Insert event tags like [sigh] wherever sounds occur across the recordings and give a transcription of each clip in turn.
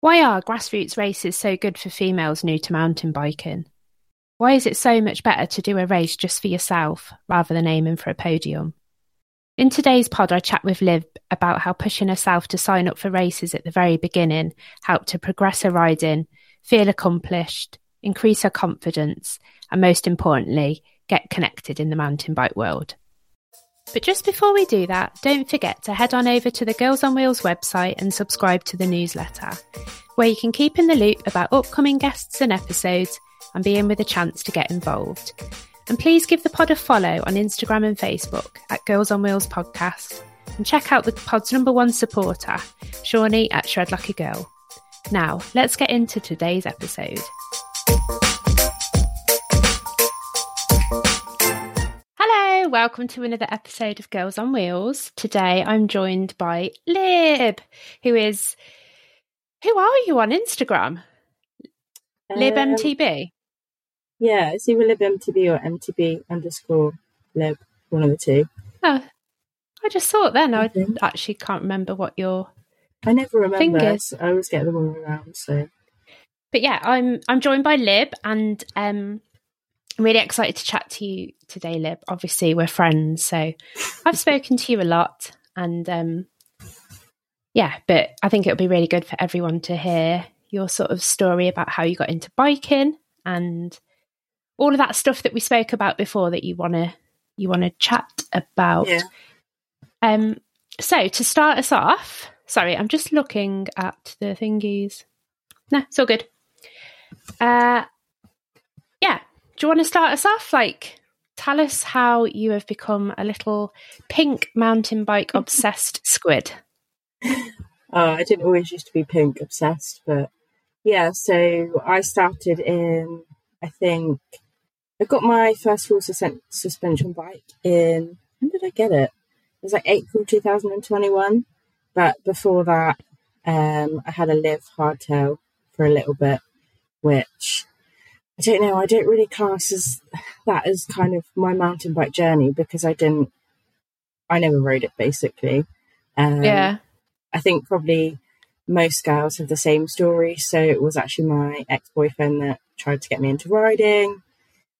Why are grassroots races so good for females new to mountain biking? Why is it so much better to do a race just for yourself rather than aiming for a podium? In today's pod, I chat with Lib about how pushing herself to sign up for races at the very beginning helped her progress her riding, feel accomplished, increase her confidence, and most importantly, get connected in the mountain bike world. But just before we do that, don't forget to head on over to the Girls on Wheels website and subscribe to the newsletter, where you can keep in the loop about upcoming guests and episodes and be in with a chance to get involved. And please give the pod a follow on Instagram and Facebook at Girls on Wheels Podcast. And check out the pod's number one supporter, Shawnee at Shred a Girl. Now, let's get into today's episode. Hello, welcome to another episode of Girls on Wheels. Today I'm joined by Lib, who is. Who are you on Instagram? Um, LibMTB? Yeah, it's either libmtb or mtb underscore lib, one of the two. Oh, I just thought then. I Okay. actually can't remember what your. I never remember. Fingers. I always get them all around. So But yeah, I'm I'm joined by Lib, and um, I'm really excited to chat to you today, Lib. Obviously, we're friends, so I've spoken to you a lot, and um, yeah, but I think it'll be really good for everyone to hear your sort of story about how you got into biking and all of that stuff that we spoke about before that you wanna you wanna chat about. yeah, Um, so to start us off, sorry, I'm just looking at the thingies. No, it's all good. Uh. Do you want to start us off? Like, tell us how you have become a little pink mountain bike [laughs] obsessed squid. uh, I didn't always used to be pink obsessed, but yeah. So I started in. I think I got my first full sus- suspension bike in. When did I get it? It was like April 2021. But before that, um, I had a Liv hardtail for a little bit, which I don't know. I don't really class as that as kind of my mountain bike journey because I didn't. I never rode it basically. Um, yeah. I think probably most girls have the same story. So it was actually my ex boyfriend that tried to get me into riding,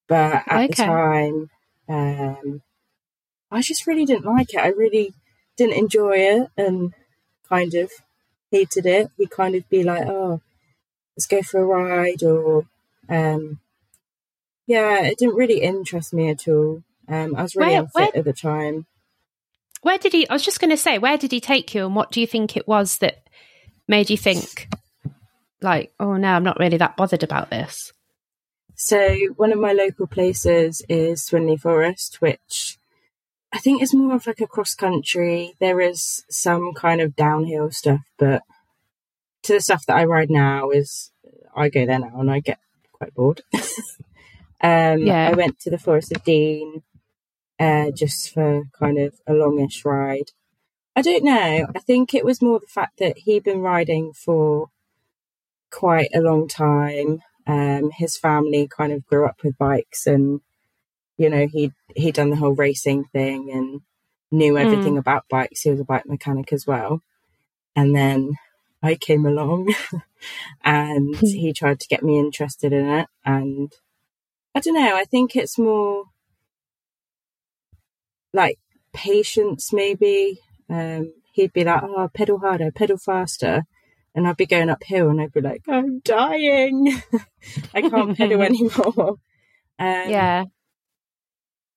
but at the time, um, I just really didn't like it. I really didn't enjoy it and kind of hated it. He'd kind of be like, "Oh, let's go for a ride," or um, yeah, it didn't really interest me at all. Um, I was really Where- unfit where- at the time. Where did he? I was just going to say, where did he take you, and what do you think it was that made you think, like, oh no, I'm not really that bothered about this? So one of my local places is Swinley Forest, which I think is more of like a cross country. There is some kind of downhill stuff, but to the stuff that I ride now is I go there now and I get quite bored. [laughs] um, Yeah. I went to the Forest of Dean uh, just for kind of a longish ride. I don't know. I think it was more the fact that he'd been riding for quite a long time. Um, his family kind of grew up with bikes, and you know he he'd done the whole racing thing and knew everything about bikes. He was a bike mechanic as well. And then I came along, [laughs] and he tried to get me interested in it. And I don't know. I think it's more like patience, maybe. Um, he'd be like, "Oh, pedal harder, pedal faster," and I'd be going uphill, and I'd be like, "I'm dying, [laughs] I can't pedal [laughs] anymore." Um, yeah.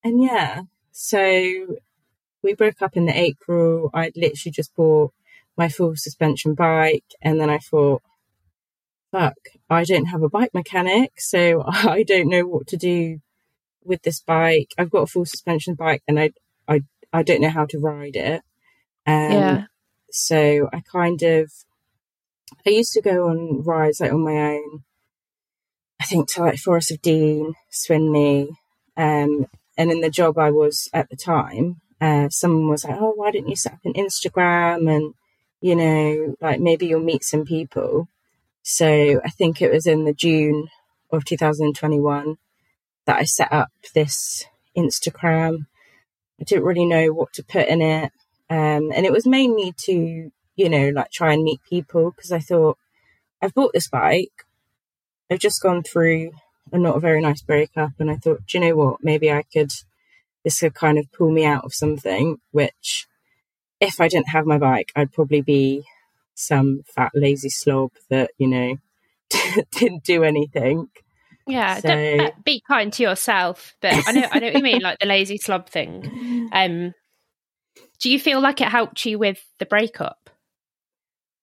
and yeah, so we broke up in the April. I'd literally just bought my full suspension bike, and then I thought, "Fuck, I don't have a bike mechanic, so [laughs] I don't know what to do with this bike. I've got a full suspension bike, and I, I, I don't know how to ride it." Um, yeah. so I kind of I used to go on rides like on my own. I think to like Forest of Dean, Swinley, um, and in the job I was at the time, uh, someone was like, "Oh, why didn't you set up an Instagram and you know, like maybe you'll meet some people." So I think it was in the June of 2021 that I set up this Instagram. I didn't really know what to put in it. Um, and it was mainly to, you know, like try and meet people because I thought I've bought this bike. I've just gone through a not a very nice breakup, and I thought, do you know what? Maybe I could. This could kind of pull me out of something. Which, if I didn't have my bike, I'd probably be some fat lazy slob that you know [laughs] didn't do anything. Yeah, so... be kind to yourself. But I know, I know what you mean, like the lazy slob thing. [laughs] Um, do you feel like it helped you with the breakup?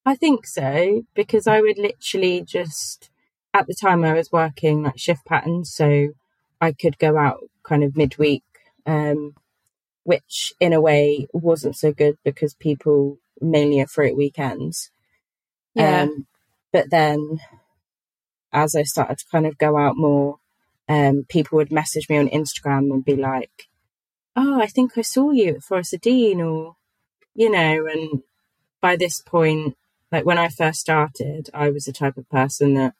I think so because I would literally just at the time I was working like shift patterns, so I could go out kind of midweek, um, which in a way wasn't so good because people mainly are free at weekends. Yeah. Um, but then as I started to kind of go out more, um, people would message me on Instagram and be like, "Oh, I think I saw you at Forest Dean," or you know. And by this point, like when I first started, I was the type of person that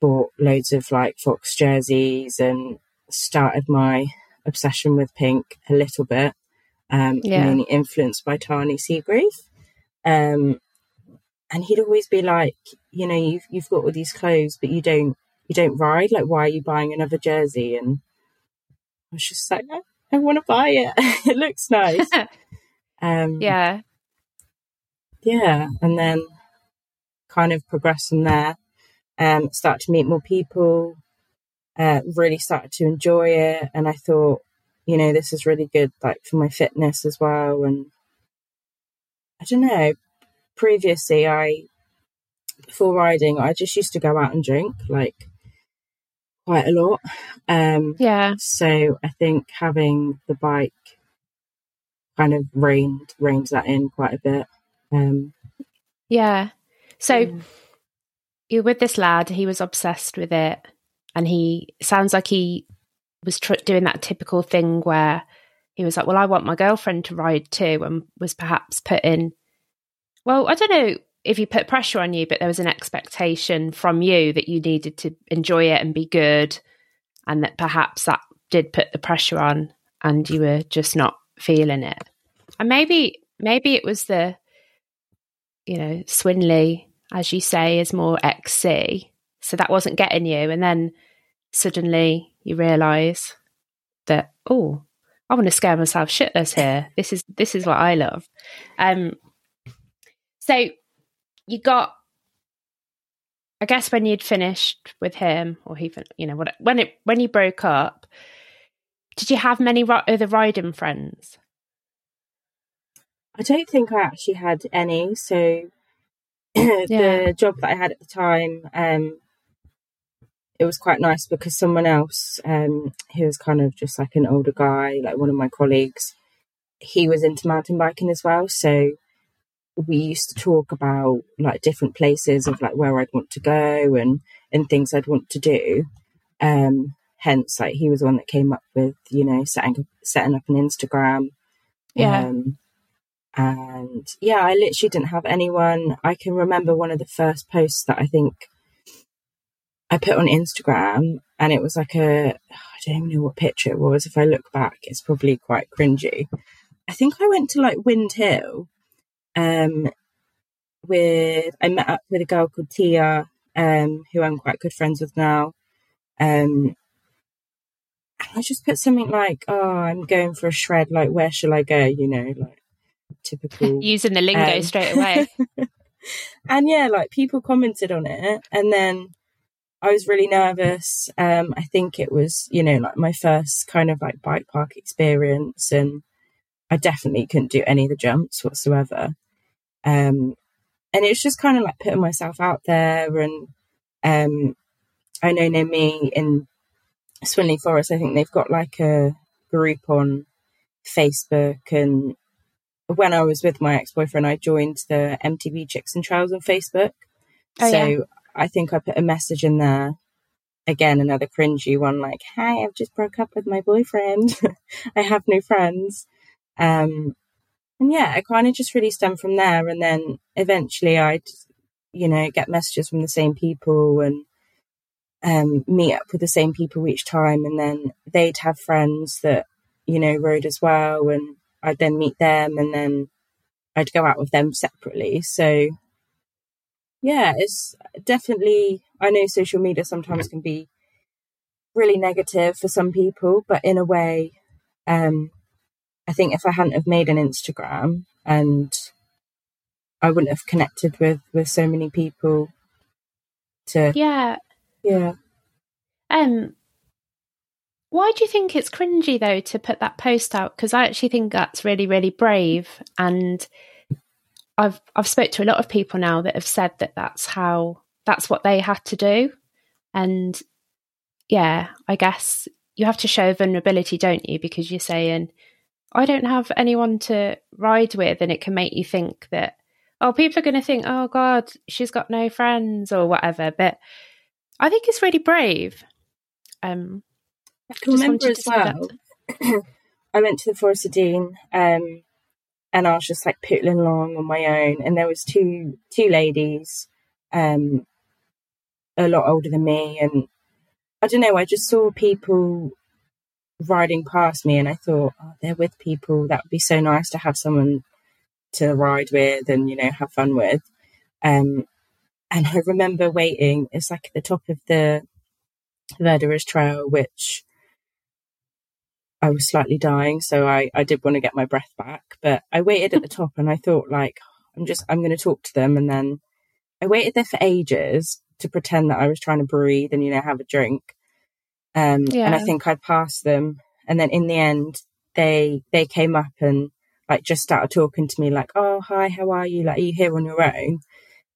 bought loads of like Fox jerseys and started my obsession with pink a little bit, um, yeah. mainly influenced by Tahnée Seagrave. Um, and he'd always be like, you know, you've you've got all these clothes, but you don't you don't ride. Like, why are you buying another jersey? And I was just like, I, I want to buy it. [laughs] it looks nice. [laughs] um, yeah, yeah, and then kind of progress from there. Um, start to meet more people. Uh, really started to enjoy it, and I thought, you know, this is really good, like for my fitness as well. And I don't know, previously I before riding I just used to go out and drink like quite a lot. Um yeah. So I think having the bike kind of reined reins that in quite a bit. Um Yeah. So yeah. you're with this lad, he was obsessed with it and he sounds like he was tr- doing that typical thing where he was like, "Well, I want my girlfriend to ride too," and was perhaps put in. well, I don't know if he put pressure on you, but there was an expectation from you that you needed to enjoy it and be good, and that perhaps that did put the pressure on, and you were just not feeling it. And maybe, maybe it was the, you know, Swinley, as you say, is more XC, so that wasn't getting you, and then suddenly you realise that oh, I want to scare myself shitless here. This is this is what I love. Um, so you got, I guess, when you'd finished with him, or even you know, what when it when you broke up, did you have many other riding friends? I don't think I actually had any. So [clears throat] the job that I had at the time, um, it was quite nice because someone else, um, who was kind of just like an older guy, like one of my colleagues, he was into mountain biking as well. So we used to talk about like different places of like where I'd want to go and and things I'd want to do. Um, hence, like he was the one that came up with you know setting setting up an Instagram. Yeah. Um, and yeah, I literally didn't have anyone. I can remember one of the first posts that I think I put on Instagram, and it was like a I don't even know what picture it was. If I look back, it's probably quite cringy. I think I went to like Wind Hill um, with I met up with a girl called Tia, um, who I'm quite good friends with now. Um, I just put something like, "Oh, I'm going for a shred. Like, where shall I go?" You know, like typical [laughs] using the lingo um, straight away. [laughs] and yeah, like people commented on it, and then I was really nervous. Um, I think it was, you know, like my first kind of like bike park experience, and I definitely couldn't do any of the jumps whatsoever. Um, and it's just kind of like putting myself out there. And um, I know near me in Swinley Forest, I think they've got like a group on Facebook. And when I was with my ex boyfriend, I joined the MTB Chicks and Trails on Facebook. Oh, so yeah. I think I put a message in there. Again, another cringy one like, Hi, I've just broke up with my boyfriend. [laughs] I have no friends. Um, and yeah, it kind of just really stemmed from there. And then eventually I'd, you know, get messages from the same people and um, meet up with the same people each time. And then they'd have friends that, you know, rode as well. And I'd then meet them and then I'd go out with them separately. So yeah, it's definitely. I know social media sometimes can be really negative for some people, but in a way, um, I think if I hadn't have made an Instagram and I wouldn't have connected with with so many people to yeah yeah um why do you think it's cringy though to put that post out because i actually think that's really really brave and i've i've spoke to a lot of people now that have said that that's how that's what they had to do and yeah i guess you have to show vulnerability don't you because you're saying i don't have anyone to ride with and it can make you think that oh, people are going to think, oh God, she's got no friends or whatever. But I think it's really brave. Um, I can remember as well. [clears throat] I went to the Forest of Dean, um, and I was just like pootling along on my own, and there was two two ladies, um, a lot older than me, and I don't know. I just saw people riding past me, and I thought, oh, they're with people. That would be so nice to have someone to ride with and you know have fun with. Um, and I remember waiting. It's like at the top of the Verderers Trail, which I was slightly dying, so I I did want to get my breath back. But I waited at the top, and I thought like I'm just I'm going to talk to them, and then I waited there for ages to pretend that I was trying to breathe and you know have a drink. Um, yeah. and I think I passed them, and then in the end they they came up and like just started talking to me like, "Oh, hi, how are you? Like, are you here on your own?"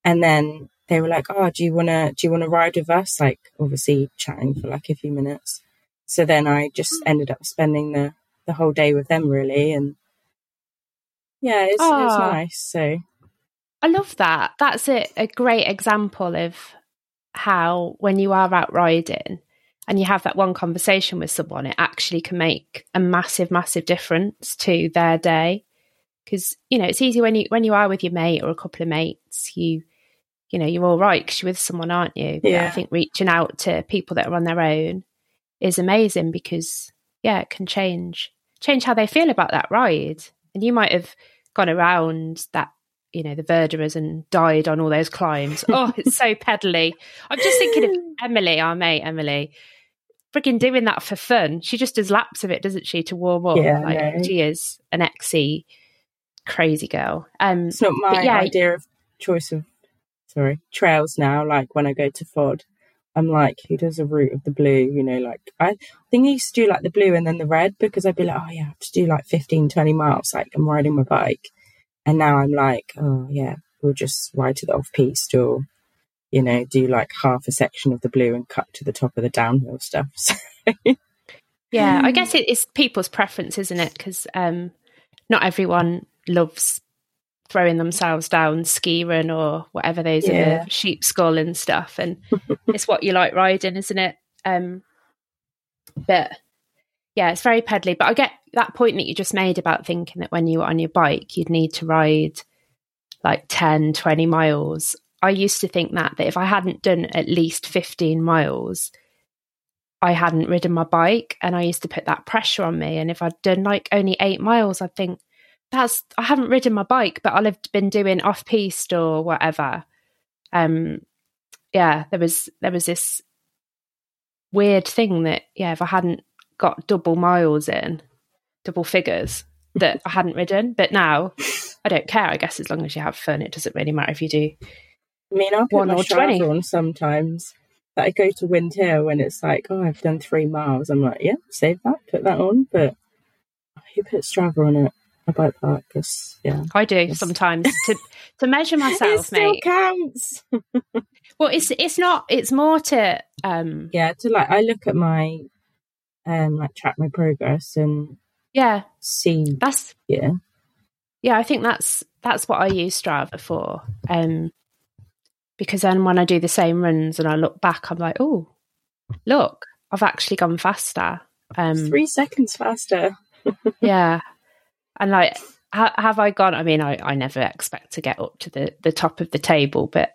And then they were like, "Oh, do you wanna do you wanna ride with us?" Like, obviously chatting for like a few minutes. So then I just ended up spending the the whole day with them really, and yeah, it's, oh, it's ah. nice. So I love that. That's a, a great example of how when you are out riding and you have that one conversation with someone, it actually can make a massive, massive difference to their day. Because you know it's easy when you when you are with your mate or a couple of mates, you you know you're all right because you're with someone, aren't you? But yeah. I think reaching out to people that are on their own is amazing because yeah, it can change change how they feel about that ride. And you might have gone around that you know the verderers and died on all those climbs. [laughs] Oh, it's so pedally. I'm just thinking of [laughs] Emily, our mate Emily freaking doing that for fun. She just does laps of it, doesn't she, to warm up? Yeah, like no. she is an XC crazy girl. Um, it's not my yeah, idea of choice of sorry trails now. Like when I go to Fod, I'm like, who does a route of the blue? You know, like I think I used to do like the blue and then the red because I'd be like, oh yeah, I have to do like 15, 20 miles. Like I'm riding my bike, and now I'm like, oh yeah, we'll just ride to the off piste or you know, do like half a section of the blue and cut to the top of the downhill stuff. [laughs] So. yeah, I guess it is people's preference, isn't it? Because um, not everyone loves throwing themselves down ski run or whatever those yeah. are sheep skull and stuff. And [laughs] it's what you like riding isn't it? Um but yeah it's very pedally but i get that point that you just made about thinking that when you were on your bike you'd need to ride like 10 20 miles. I used to think that that if I hadn't done at least 15 miles, I hadn't ridden my bike. And I used to put that pressure on me. And if I'd done like only eight miles, I'd think that's I haven't ridden my bike, but I'll have been doing off piste or whatever. Um yeah, there was there was this weird thing that yeah, if I hadn't got double miles in, double figures, [laughs] that I hadn't ridden. But now I don't care, I guess as long as you have fun, it doesn't really matter if you do I mean, I put one my or 20. on sometimes. That I go to Wind Hill and it's like, oh, I've done three miles. I'm like, yeah, save that, put that on. But who put Strava on it? A that because yeah, I do sometimes to to measure [laughs] myself. it still mate. counts. [laughs] well, it's it's not. It's more to um yeah to like I look at my um like track my progress and yeah see that's yeah yeah I think that's that's what I use Strava for. Um, because then when I do the same runs and I look back, I'm like, oh, look, I've actually gone faster. Um, Three seconds faster. [laughs] yeah. And like, ha- have I gone? I mean, I, I never expect to get up to the, the top of the table, but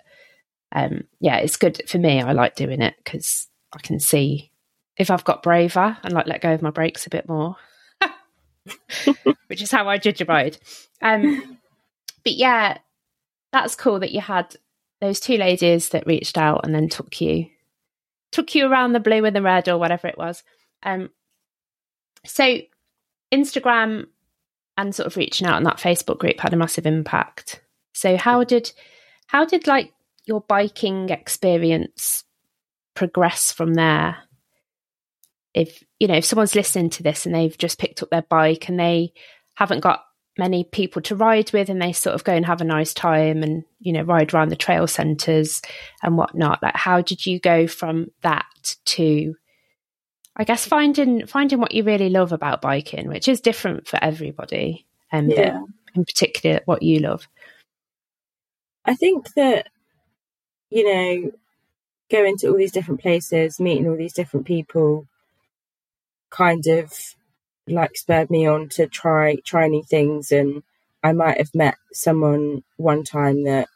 um, yeah, it's good for me. I like doing it because I can see if I've got braver and like let go of my brakes a bit more, [laughs] which is how I judge a ride. Um, but yeah, that's cool that you had those two ladies that reached out and then took you took you around the blue and the red or whatever it was. Um, so Instagram and sort of reaching out on that Facebook group had a massive impact. So how did how did like your biking experience progress from there? If you know, if someone's listening to this and they've just picked up their bike and they haven't got many people to ride with and they sort of go and have a nice time and you know ride around the trail centres and whatnot like how did you go from that to i guess finding finding what you really love about biking which is different for everybody um, and yeah. in particular what you love i think that you know going to all these different places meeting all these different people kind of like spurred me on to try try new things and I might have met someone one time that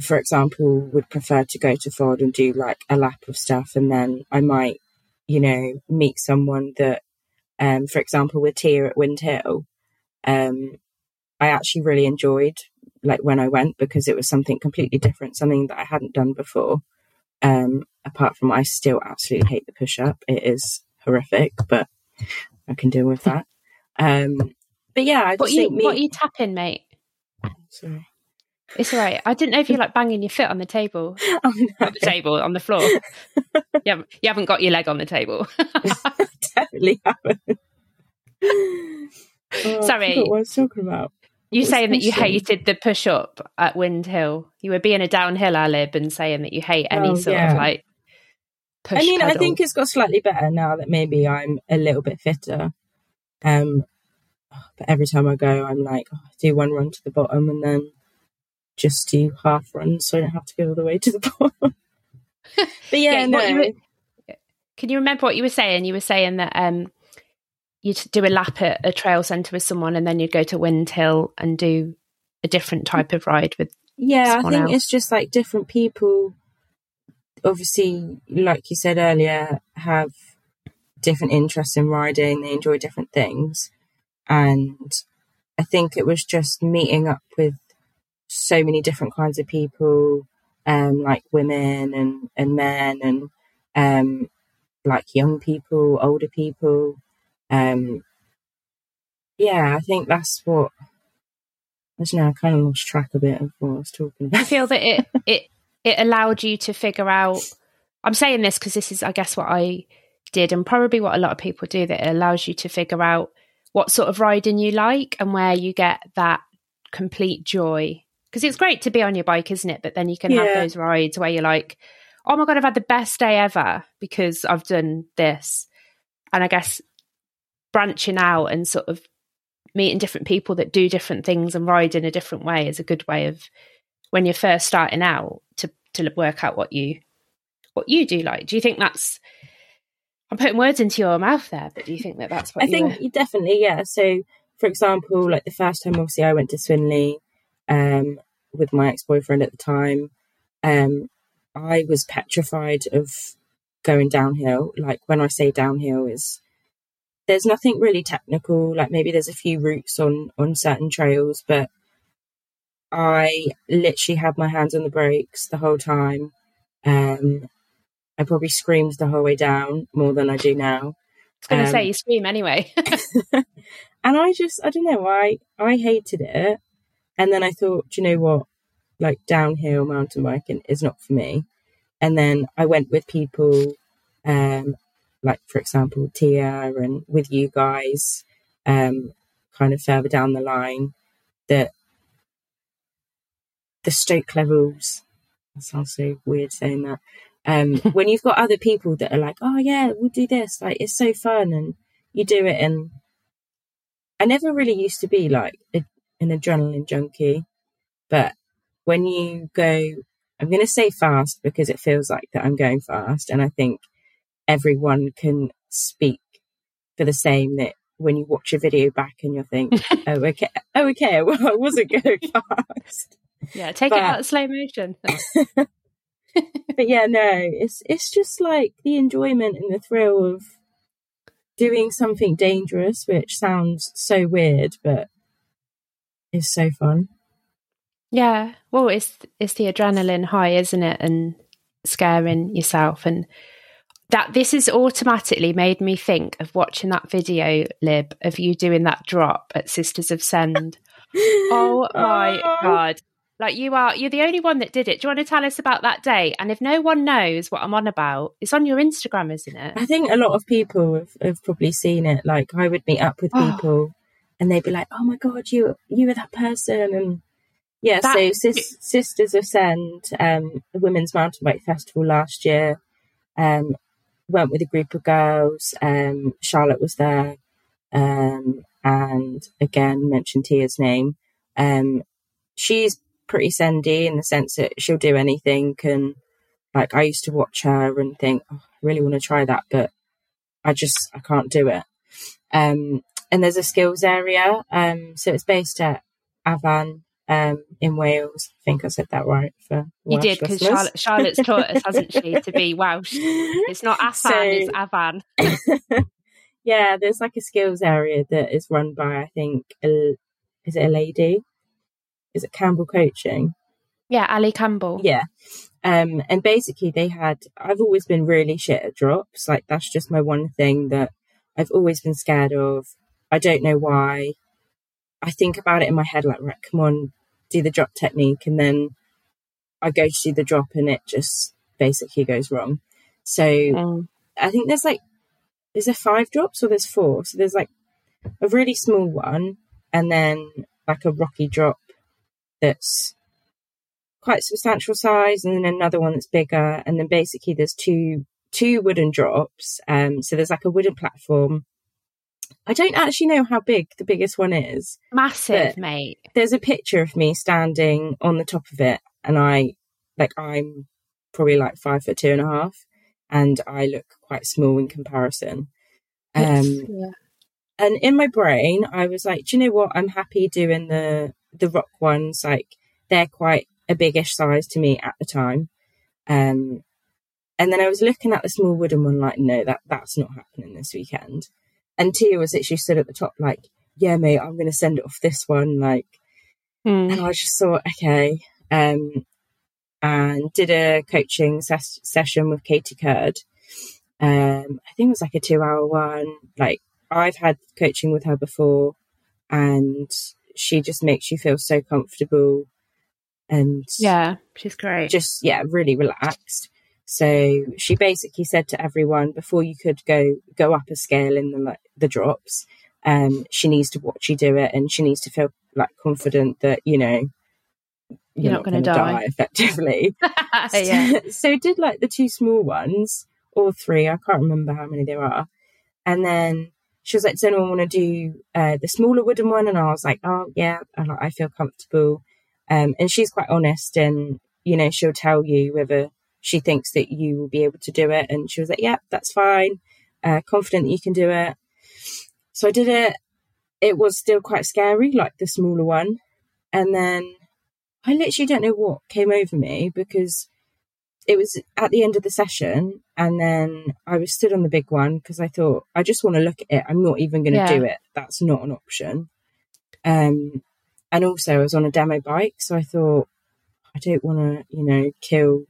for example would prefer to go to Ford and do like a lap of stuff and then I might you know meet someone that um for example with Tia at Windhill um I actually really enjoyed like when I went because it was something completely different something that I hadn't done before um apart from I still absolutely hate the push up it is horrific but I can deal with that. Um, but yeah, I what you, me- what are you tapping, mate? Sorry. It's all right. I didn't know if you're like banging your foot on the table. [laughs] Oh, no. the table, on the floor. [laughs] you, haven't, you haven't got your leg on the table. [laughs] Definitely haven't. Oh, Sorry. what I was talking about. You saying that you hated the push up at Windhill. You were being a downhill Alib and saying that you hate any oh, sort yeah. of like I mean, pedal. I think it's got slightly better now that maybe I'm a little bit fitter. Um, but every time I go, I'm like, oh, I do one run to the bottom and then just do half runs so I don't have to go all the way to the [laughs] bottom. but yeah, yeah no. You were, can you remember what you were saying? You were saying that um, you'd do a lap at a trail centre with someone and then you'd go to Wind Hill and do a different type of ride with yeah i think else. it's just like different people obviously, like you said earlier, have different interests in riding. They enjoy different things. And I think it was just meeting up with so many different kinds of people, um, like women and, and men and um, like young people, older people. Um, yeah, I think that's what I don't know, I kind of lost track a bit of what I was talking about. I feel that it, [laughs] it it allowed you to figure out i'm saying this because this is i guess what i did and probably what a lot of people do that it allows you to figure out what sort of riding you like and where you get that complete joy because it's great to be on your bike isn't it but then you can yeah. have those rides where you're like oh my god i've had the best day ever because i've done this and i guess branching out and sort of meeting different people that do different things and ride in a different way is a good way of when you're first starting out to to work out what you what you do like. Do you think that's I'm putting words into your mouth there, but do you think that that's what I think were... definitely yeah. So for example, like the first time obviously I went to Swinley um, with my ex boyfriend at the time, um, I was petrified of going downhill. Like when I say downhill is there's nothing really technical, like maybe there's a few routes on on certain trails, but I literally had my hands on the brakes the whole time. Um, I probably screamed the whole way down more than I do now. I was going to um, say you scream anyway. [laughs] and I just, I don't know, I I hated it. And then I thought, you know what, like downhill mountain biking is not for me. And then I went with people, um, like for example Tia and with you guys, um, kind of further down the line, that the stoke levels. That sounds so weird saying that. Um, [laughs] when you've got other people that are like, oh yeah, we'll do this, like it's so fun, and you do it. And I never really used to be like a, an adrenaline junkie, but when you go, I'm going to say fast because it feels like that I'm going fast, and I think everyone can speak for the same that when you watch a video back and you think, [laughs] oh okay, oh okay, [laughs] well I wasn't going fast. Yeah, take but, it out of slow motion. [laughs] but yeah, no, it's it's just like the enjoyment and the thrill of doing something dangerous, which sounds so weird, but is so fun. Yeah. Well, it's it's the adrenaline high, isn't it? And scaring yourself and that this has automatically made me think of watching that video lib of you doing that drop at Sisters of Send. [laughs] oh my oh. god. Like you are you're the only one that did it. Do you want to tell us about that day? And if no one knows what I'm on about, it's on your Instagram, isn't it? I think a lot of people have, have probably seen it. Like I would meet up with oh. people and they'd be like, "Oh my god, you you were that person," and yeah. That, so Sis, Sisters of Send, um, the Women's Mountain Bike Festival last year, um, went with a group of girls. Um, Charlotte was there, um, and again mentioned Tia's name. Um, she's pretty sendy in the sense that she'll do anything. And like I used to watch her and think, oh, I really want to try that, but I just I can't do it. Um, and there's a skills area. Um, so it's based at Afan um, in Wales. I think I said that right for you did because Charlotte, Charlotte's taught us, hasn't she, to be [laughs] Welsh? It's not Afan, so, it's Afan. [laughs] yeah, there's like a skills area that is run by I think a, is it a lady? Is it Campbell Coaching? Yeah, Ali Campbell. Yeah. Um, and basically they had I've always been really shit at drops. Like that's just my one thing that I've always been scared of. I don't know why. I think about it in my head like, right, come on, do the drop technique. And then I go to do the drop and it just basically goes wrong. So mm. I think there's like, is there five drops or there's four? So there's like a really small one and then like a rocky drop that's quite substantial size and then another one that's bigger. And then basically there's two, two wooden drops. Um, so there's like a wooden platform I don't actually know how big the biggest one is. Massive, mate. There's a picture of me standing on the top of it, and I, like, I'm probably like five foot two and a half, and I look quite small in comparison. Um, yeah. And in my brain, I was like, do you know what? I'm happy doing the the rock ones. Like, they're quite a biggish size to me at the time. Um, and then I was looking at the small wooden one, like, no, that that's not happening this weekend. And Tia was literally stood at the top, like, yeah, mate, I'm going to send it off this one. Like, mm. and I just thought, okay. Um, and did a coaching ses- session with Katy Curd. Um, I think it was like a two hour one. Like, I've had coaching with her before, and she just makes you feel so comfortable and yeah she's great just yeah really relaxed so she basically said to everyone before you could go go up a scale in the the drops, um, she needs to watch you do it, and she needs to feel like confident that you know you're, you're not, going to die. die. effectively. [laughs] yeah. so, so did like the two small ones or three. I can't remember how many there are, and then she was like, "Does anyone want to do uh, the smaller wooden one?" And I was like, "Oh yeah, I, like, I feel comfortable." Um, and she's quite honest, and you know she'll tell you whether she thinks that you will be able to do it. And she was like, yeah, that's fine. Uh, confident that you can do it. So I did it. It was still quite scary, like the smaller one. And then I literally don't know what came over me because it was at the end of the session. And then I was stood on the big one because I thought, I just want to look at it. I'm not even going to yeah. do it. That's not an option. Um, and also I was on a demo bike. So I thought, I don't want to, you know, kill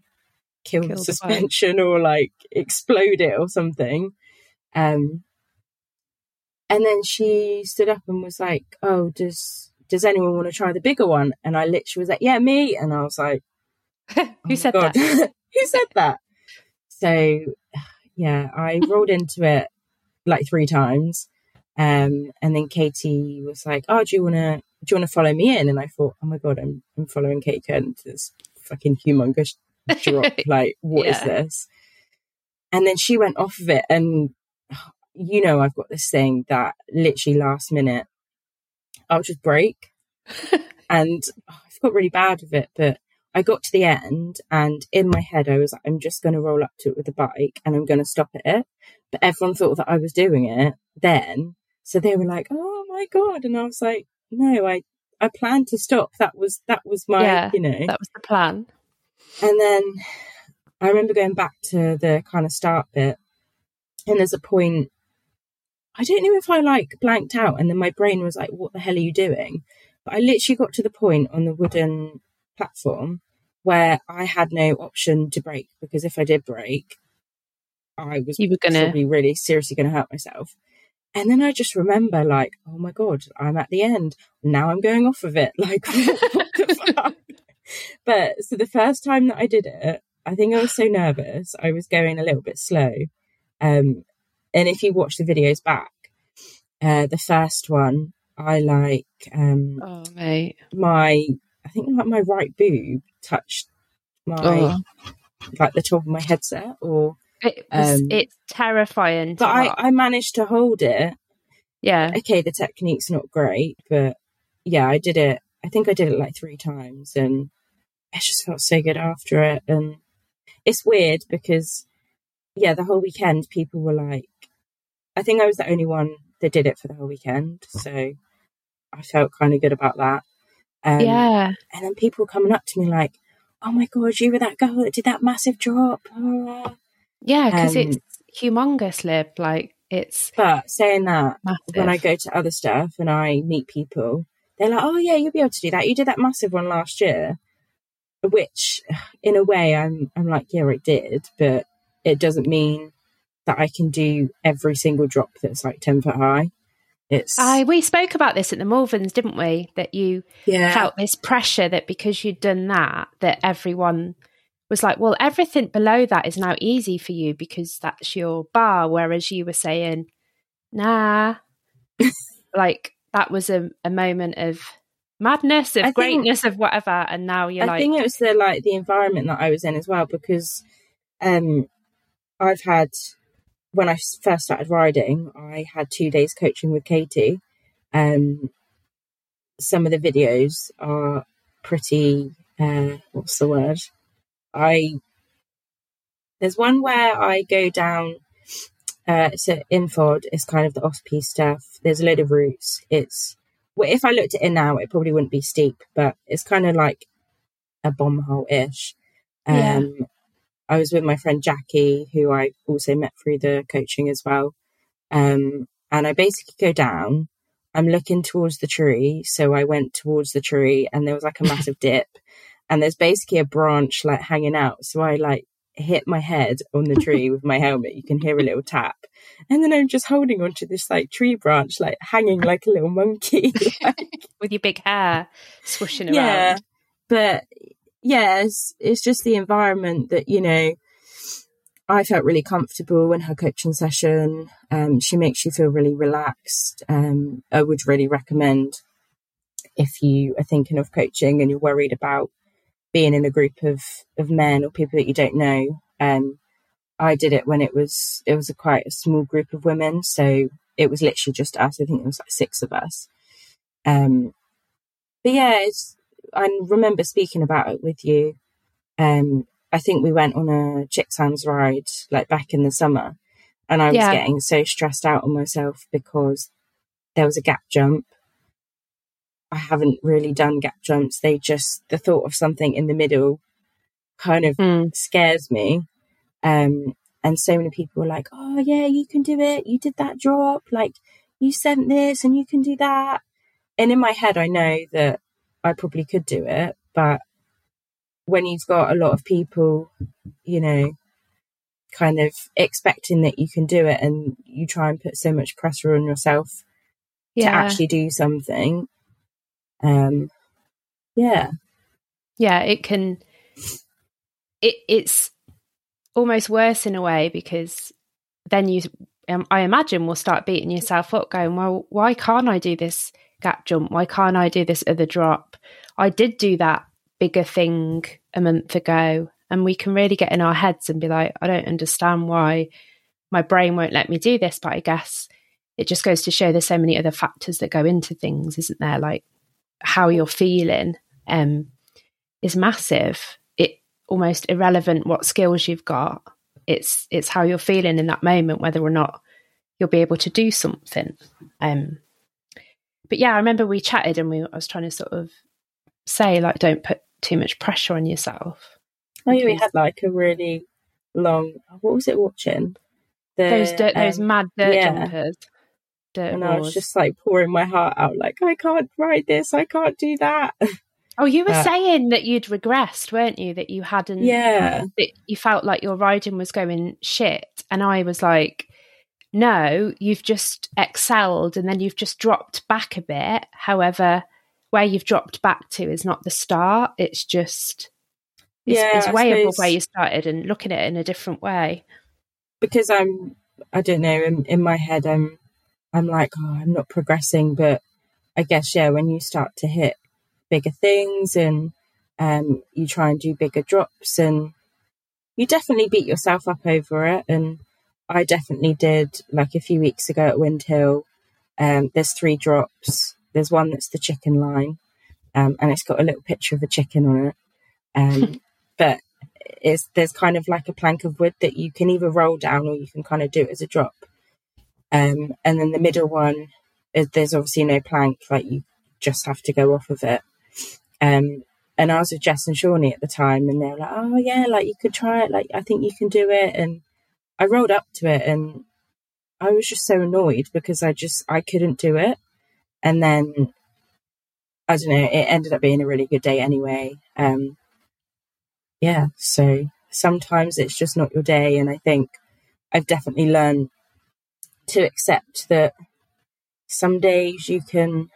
kill, kill the suspension the [laughs] or like explode it or something. Um, and then she stood up and was like, "Oh, does does anyone want to try the bigger one?" And I literally was like, "Yeah, me." And I was like, [laughs] "Who oh said God. that? [laughs] Who said that?" So, [sighs] yeah, I rolled into it like three times, um, and then Katy was like, "Oh, do you want to do you want to follow me in?" And I thought, "Oh my God, I'm I'm following Katy into this fucking humongous drop. [laughs] like, what yeah. is this? And then she went off of it. And, you know, I've got this thing that literally last minute, I'll just break. [laughs] and oh, I've got really bad with it. But I got to the end and in my head, I was like, I'm just going to roll up to it with the bike and I'm going to stop at it. But everyone thought that I was doing it then. So they were like, oh my God. And I was like, no, I, I planned to stop. That was, that was my, yeah, you know, that was the plan. And then I remember going back to the kind of start bit, and there's a point. I don't know if I like blanked out, and then my brain was like, "What the hell are you doing?" But I literally got to the point on the wooden platform where I had no option to break because if I did break, I was You were gonna- probably really seriously going to hurt myself. And then I just remember, like, oh my god, I'm at the end. Now I'm going off of it. [laughs] Like, what the [laughs] fuck? But so the first time that I did it, I think I was so nervous. I was going a little bit slow. Um, and if you watch the videos back, uh, the first one, I like um, Oh, mate. my, I think like my right boob touched my Oh. like the top of my headset, or It was, Um, it's terrifying. But I. I managed to hold it. yeah. Okay, the technique's not great, but yeah, I did it. I think I did it like three times, and I just felt so good after it. And it's weird because yeah, the whole weekend people were like, I think I was the only one that did it for the whole weekend, so I felt kind of good about that. Um, yeah. And then people coming up to me like, "Oh my god, you were that girl that did that massive drop." blah, blah, blah." Yeah. Because um, it's humongous, Lib. Like, it's But saying that, massive. when I go to other stuff and I meet people, they're like, "Oh yeah, you'll be able to do that. You did that massive one last year." Which, in a way, I'm I'm like, yeah, it did, but it doesn't mean that I can do every single drop that's like ten foot high. It's I, we spoke about this at the Malverns, didn't we? That you yeah, felt this pressure that because you'd done that, that everyone was like, well, everything below that is now easy for you because that's your bar. Whereas you were saying, nah, [laughs] like that was a, a moment of madness, of I think- greatness, of whatever. And now you're I like, think it was the like the environment that I was in as well because um I've had when I first started riding, I had two days coaching with Katy. Um some of the videos are pretty uh what's the word? I there's one where I go down uh it's at Infod, it's kind of the off piste stuff. There's a load of routes. It's well, if I looked at it now, it probably wouldn't be steep, but it's kind of like a bomb hole ish. Um, Yeah. I was with my friend Jackie, who I also met through the coaching as well. Um, and I basically go down. I'm looking towards the tree, so I went towards the tree, and there was like a [laughs] massive dip, and there's basically a branch like hanging out. So I like hit my head on the tree [laughs] with my helmet. You can hear a little tap, and then I'm just holding onto this like tree branch, like hanging like a little monkey. [laughs] [laughs] with your big hair swooshing yeah around. but yeah it's, it's just the environment that you know i felt really comfortable in her coaching session um, she makes you feel really relaxed um, i would really recommend if you are thinking of coaching and you're worried about being in a group of, of men or people that you don't know um, i did it when it was it was a quite a small group of women so it was literally just us i think it was like six of us um, but yeah, it's, I remember speaking about it with you. Um, I think we went on a Chicks Hands ride like back in the summer, and I was Yeah. getting so stressed out on myself because there was a gap jump. I haven't really done gap jumps. They just the thought of something in the middle kind of Mm. scares me. Um, and so many people were like, "Oh yeah, you can do it. You did that drop. Like you sent this, and you can do that." And in my head, I know that I probably could do it, but when you've got a lot of people, you know, kind of expecting that you can do it, and you try and put so much pressure on yourself to actually do something, um, yeah, yeah it can it it's almost worse in a way because then you um, i imagine will start beating yourself up going well why can't i do this gap jump? Why can't i do this other drop? I did do that bigger thing a month ago and we can really get in our heads and be like i don't understand why my brain won't let me do this but i guess it just goes to show there's so many other factors that go into things isn't there? Like how you're feeling um is massive. It almost irrelevant what skills you've got. It's it's how you're feeling in that moment, whether or not you'll be able to do something. Um, but yeah, I remember we chatted and we I was trying to sort of say like, don't put too much pressure on yourself. Oh yeah, we had like a really long. What was it watching? The, those dirt, those um, mad dirt yeah. jumpers. And I was just like pouring my heart out, like I can't ride this, I can't do that. Oh, you were uh, saying that you'd regressed, weren't you? That you hadn't. Yeah. That you felt like your riding was going shit, and I was like, "No, you've just excelled, and then you've just dropped back a bit. However, where you've dropped back to is not the start. It's just it's, Yeah, it's way above where you started, and looking at it in a different way. because I'm I don't know in, in my head I'm I'm like oh I'm not progressing but I guess yeah when you start to hit bigger things and um you try and do bigger drops and you definitely beat yourself up over it and I definitely did like a few weeks ago at Wind Hill um there's three drops there's one that's the chicken line um and it's got a little picture of a chicken on it um [laughs] but it's there's kind of like a plank of wood that you can either roll down or you can kind of do it as a drop. Um, and then the middle one, there's obviously no plank, like you just have to go off of it. Um, and I was with Jess and Shawnee at the time, and they were like, "Oh yeah, like you could try it. Like I think you can do it." And I rolled up to it, and I was just so annoyed because I just I couldn't do it. And then I don't know, it ended up being a really good day anyway. Um, yeah, so sometimes it's just not your day. And I think I've definitely learned to accept that some days you can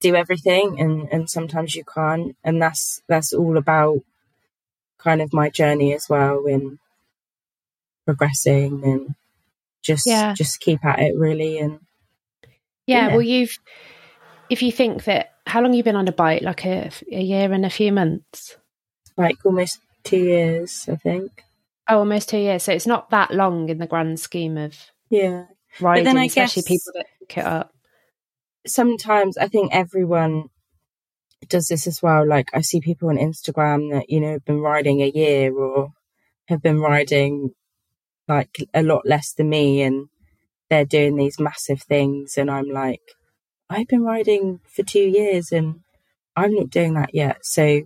do everything and, and sometimes you can't. And that's that's all about kind of my journey as well in progressing and just Yeah. just keep at it really and Yeah, Yeah. well, you've if you think that how long you've been on a bike, like a, a year and a few months. like almost two years, I think. Oh, almost two years. So it's not that long in the grand scheme of Yeah. riding, then I especially guess- people that pick it up. sometimes I think everyone does this as well. Like I see people on Instagram that, you know, have been riding a year or have been riding like a lot less than me and they're doing these massive things and I'm like, I've been riding for two years and I'm not doing that yet. So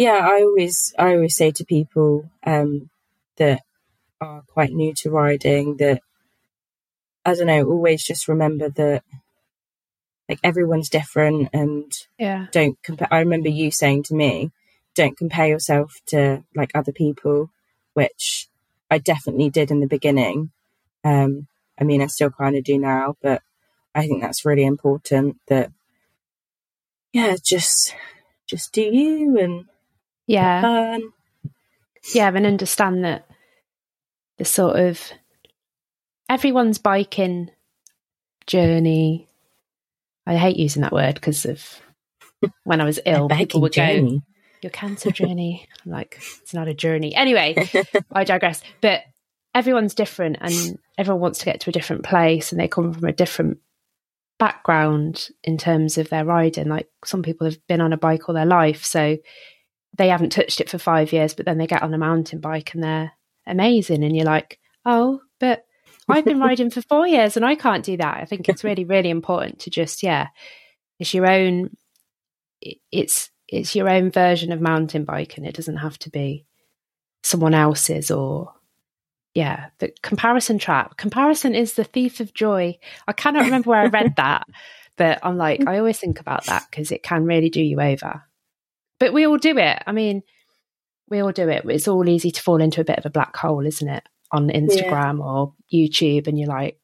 yeah, I always I always say to people um that are quite new to riding that I don't know, always just remember that like everyone's different and Yeah. don't compare I remember you saying to me, don't compare yourself to like other people, which I definitely did in the beginning. Um I mean I still kind of do now, but I think that's really important that yeah, just just do you and Yeah. fun. yeah, and understand that the sort of everyone's biking journey. I hate using that word because of when I was ill, people would biking go, your cancer journey. [laughs] I'm like, it's not a journey. Anyway, I digress. But everyone's different and everyone wants to get to a different place and they come from a different background in terms of their riding. Like some people have been on a bike all their life, so they haven't touched it for five years, but then they get on a mountain bike and they're amazing. And you're like, oh, but I've been riding for four years and I can't do that. I think it's really, really important to just, yeah, it's your own, it's, it's your own version of mountain biking. It doesn't have to be someone else's or, yeah, the comparison trap. Comparison is the thief of joy. I cannot remember where I read that, but I'm like, I always think about that because it can really do you over. But we all do it. I mean, we all do it. It's all easy to fall into a bit of a black hole, isn't it? On Instagram or YouTube, and you're like,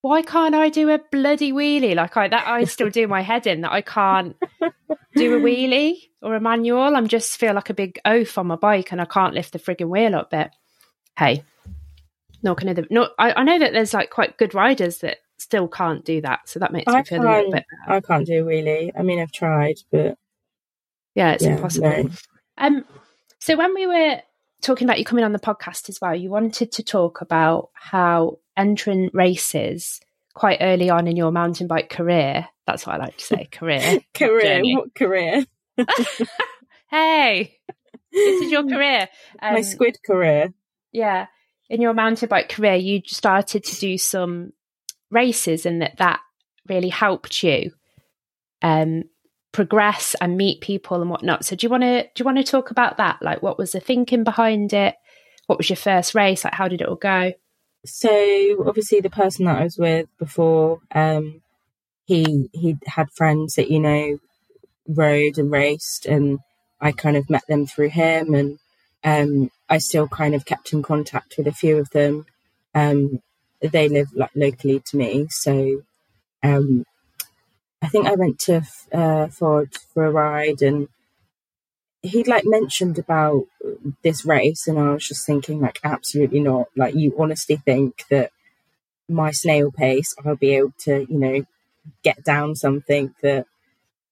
why can't I do a bloody wheelie? Like I that I still do my head in that I can't do a wheelie or a manual. I'm just feel like a big oaf on my bike and I can't lift the frigging wheel up. But hey, not gonna. No, I, I know that there's like quite good riders that still can't do that, so that makes I me feel a little bit. I can't do a wheelie. I mean, I've tried, but Yeah, it's Yeah, impossible. no. Um, so when we were talking about you coming on the podcast as well, you wanted to talk about how entering races quite early on in your mountain bike career. That's what I like to say, [laughs] career. career, what career? [laughs] hey, this is your career. Um, My squid career. yeah, in your mountain bike career, you started to do some races, and that that really helped you um, progress and meet people and whatnot. So, do you want to do you want to talk about that? Like, what was the thinking behind it? What was your first race? Like, how did it all go? So obviously, the person that I was with before, um, he he had friends that you know rode and raced, and I kind of met them through him, and um, I still kind of kept in contact with a few of them. Um, they live like locally to me, so um, I think I went to uh, Ford for a ride, and he'd like mentioned about this race, and I was just thinking like, absolutely not. Like, you honestly think that my snail pace, I'll be able to, you know, get down something that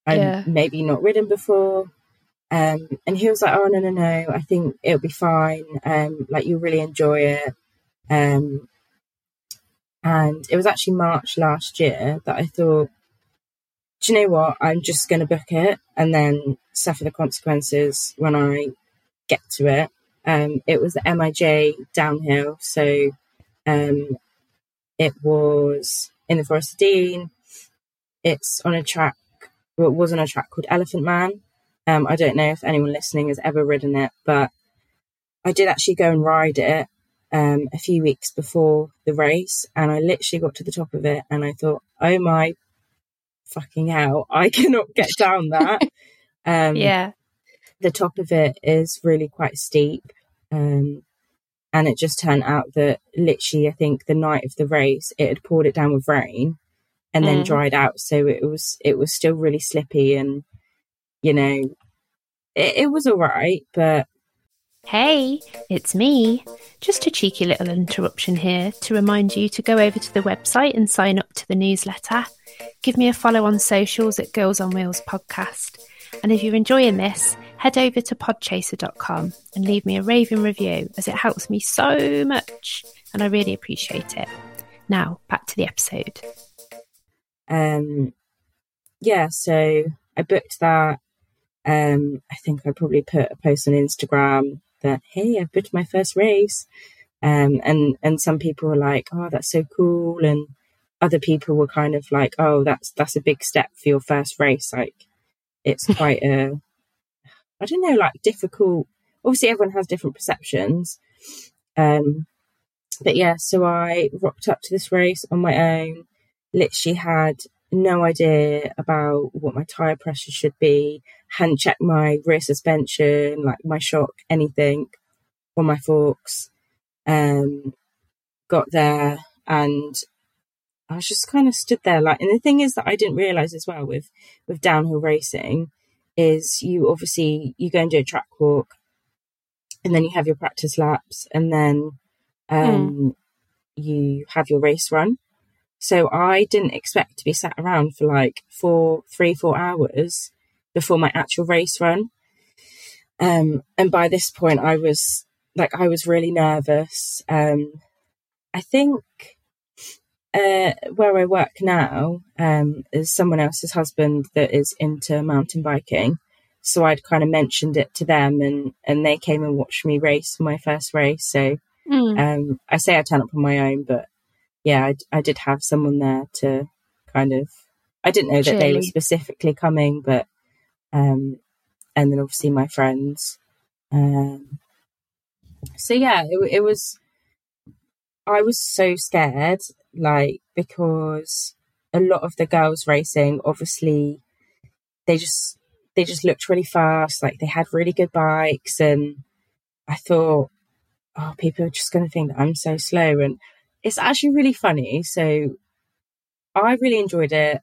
I've yeah. maybe not ridden before. Um, and he was like, "Oh no, no, no! I think it'll be fine. Um, like you'll really enjoy it." Um, and it was actually March last year that I thought, "Do you know what? I'm just going to book it and then suffer the consequences when I get to it." Um, it was the MIJ downhill, so um, it was in the Forest of Dean. It's on a track. Well, it was on a track called Elephant Man um, I don't know if anyone listening has ever ridden it, but I did actually go and ride it um, a few weeks before the race, and I literally got to the top of it, and I thought, "Oh my fucking hell, [laughs] I cannot get down that." um, yeah, the top of it is really quite steep, um, and it just turned out that literally, I think the night of the race, it had poured it down with rain, and then mm. dried out, so it was it was still really slippy and you know, it, it was all right, but. Hey, it's me. Just a cheeky little interruption here to remind you to go over to the website and sign up to the newsletter. Give me a follow on socials at Girls on Wheels podcast. And if you're enjoying this, head over to podchaser.com and leave me a raving review as it helps me so much and I really appreciate it. Now, back to the episode. Um yeah, so I booked that um, I think I probably put a post on Instagram that, hey, I've booked my first race. Um, and, and some people were like, oh, that's so cool. And other people were kind of like, oh, that's, that's a big step for your first race. Like it's [laughs] quite a, I don't know, like difficult. Obviously everyone has different perceptions. Um, but yeah, so I rocked up to this race on my own, literally had no idea about what my tire pressure should be, hadn't checked my rear suspension, like my shock, anything on my forks. Um, got there and I was just kind of stood there like, and the thing is that I didn't realize as well with, with downhill racing is you obviously, you go and do a track walk and then you have your practice laps and then, um, mm. you have your race run. So I didn't expect to be sat around for like four, three, four hours before my actual race run. Um, and by this point, I was like, I was really nervous. Um, I think uh, where I work now um, is someone else's husband that is into mountain biking. So I'd kind of mentioned it to them, and and they came and watched me race my first race. So mm. um, I say I turn up on my own, but yeah, I, I did have someone there to kind of. I didn't know that they were specifically coming, but um, and then obviously my friends. Um, so yeah, it, it was. I was so scared, like because a lot of the girls racing, obviously, they just they just looked really fast, like they had really good bikes, and I thought, oh, people are just going to think that I'm so slow, and it's actually really funny. So I really enjoyed it.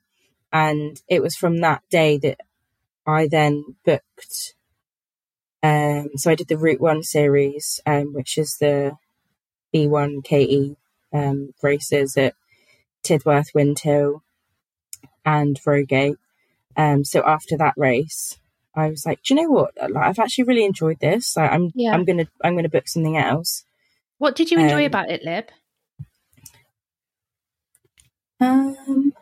And it was from that day that I then booked. Um, so I did the Route One series, um, which is the B1KE um, races at Tidworth, Windhill, and Rogate. Um, so after that race, I was like, do you know what? Like, I've actually really enjoyed this. Like, I'm yeah. I'm gonna I'm gonna book something else. What did you enjoy um, about it, Lib? Um,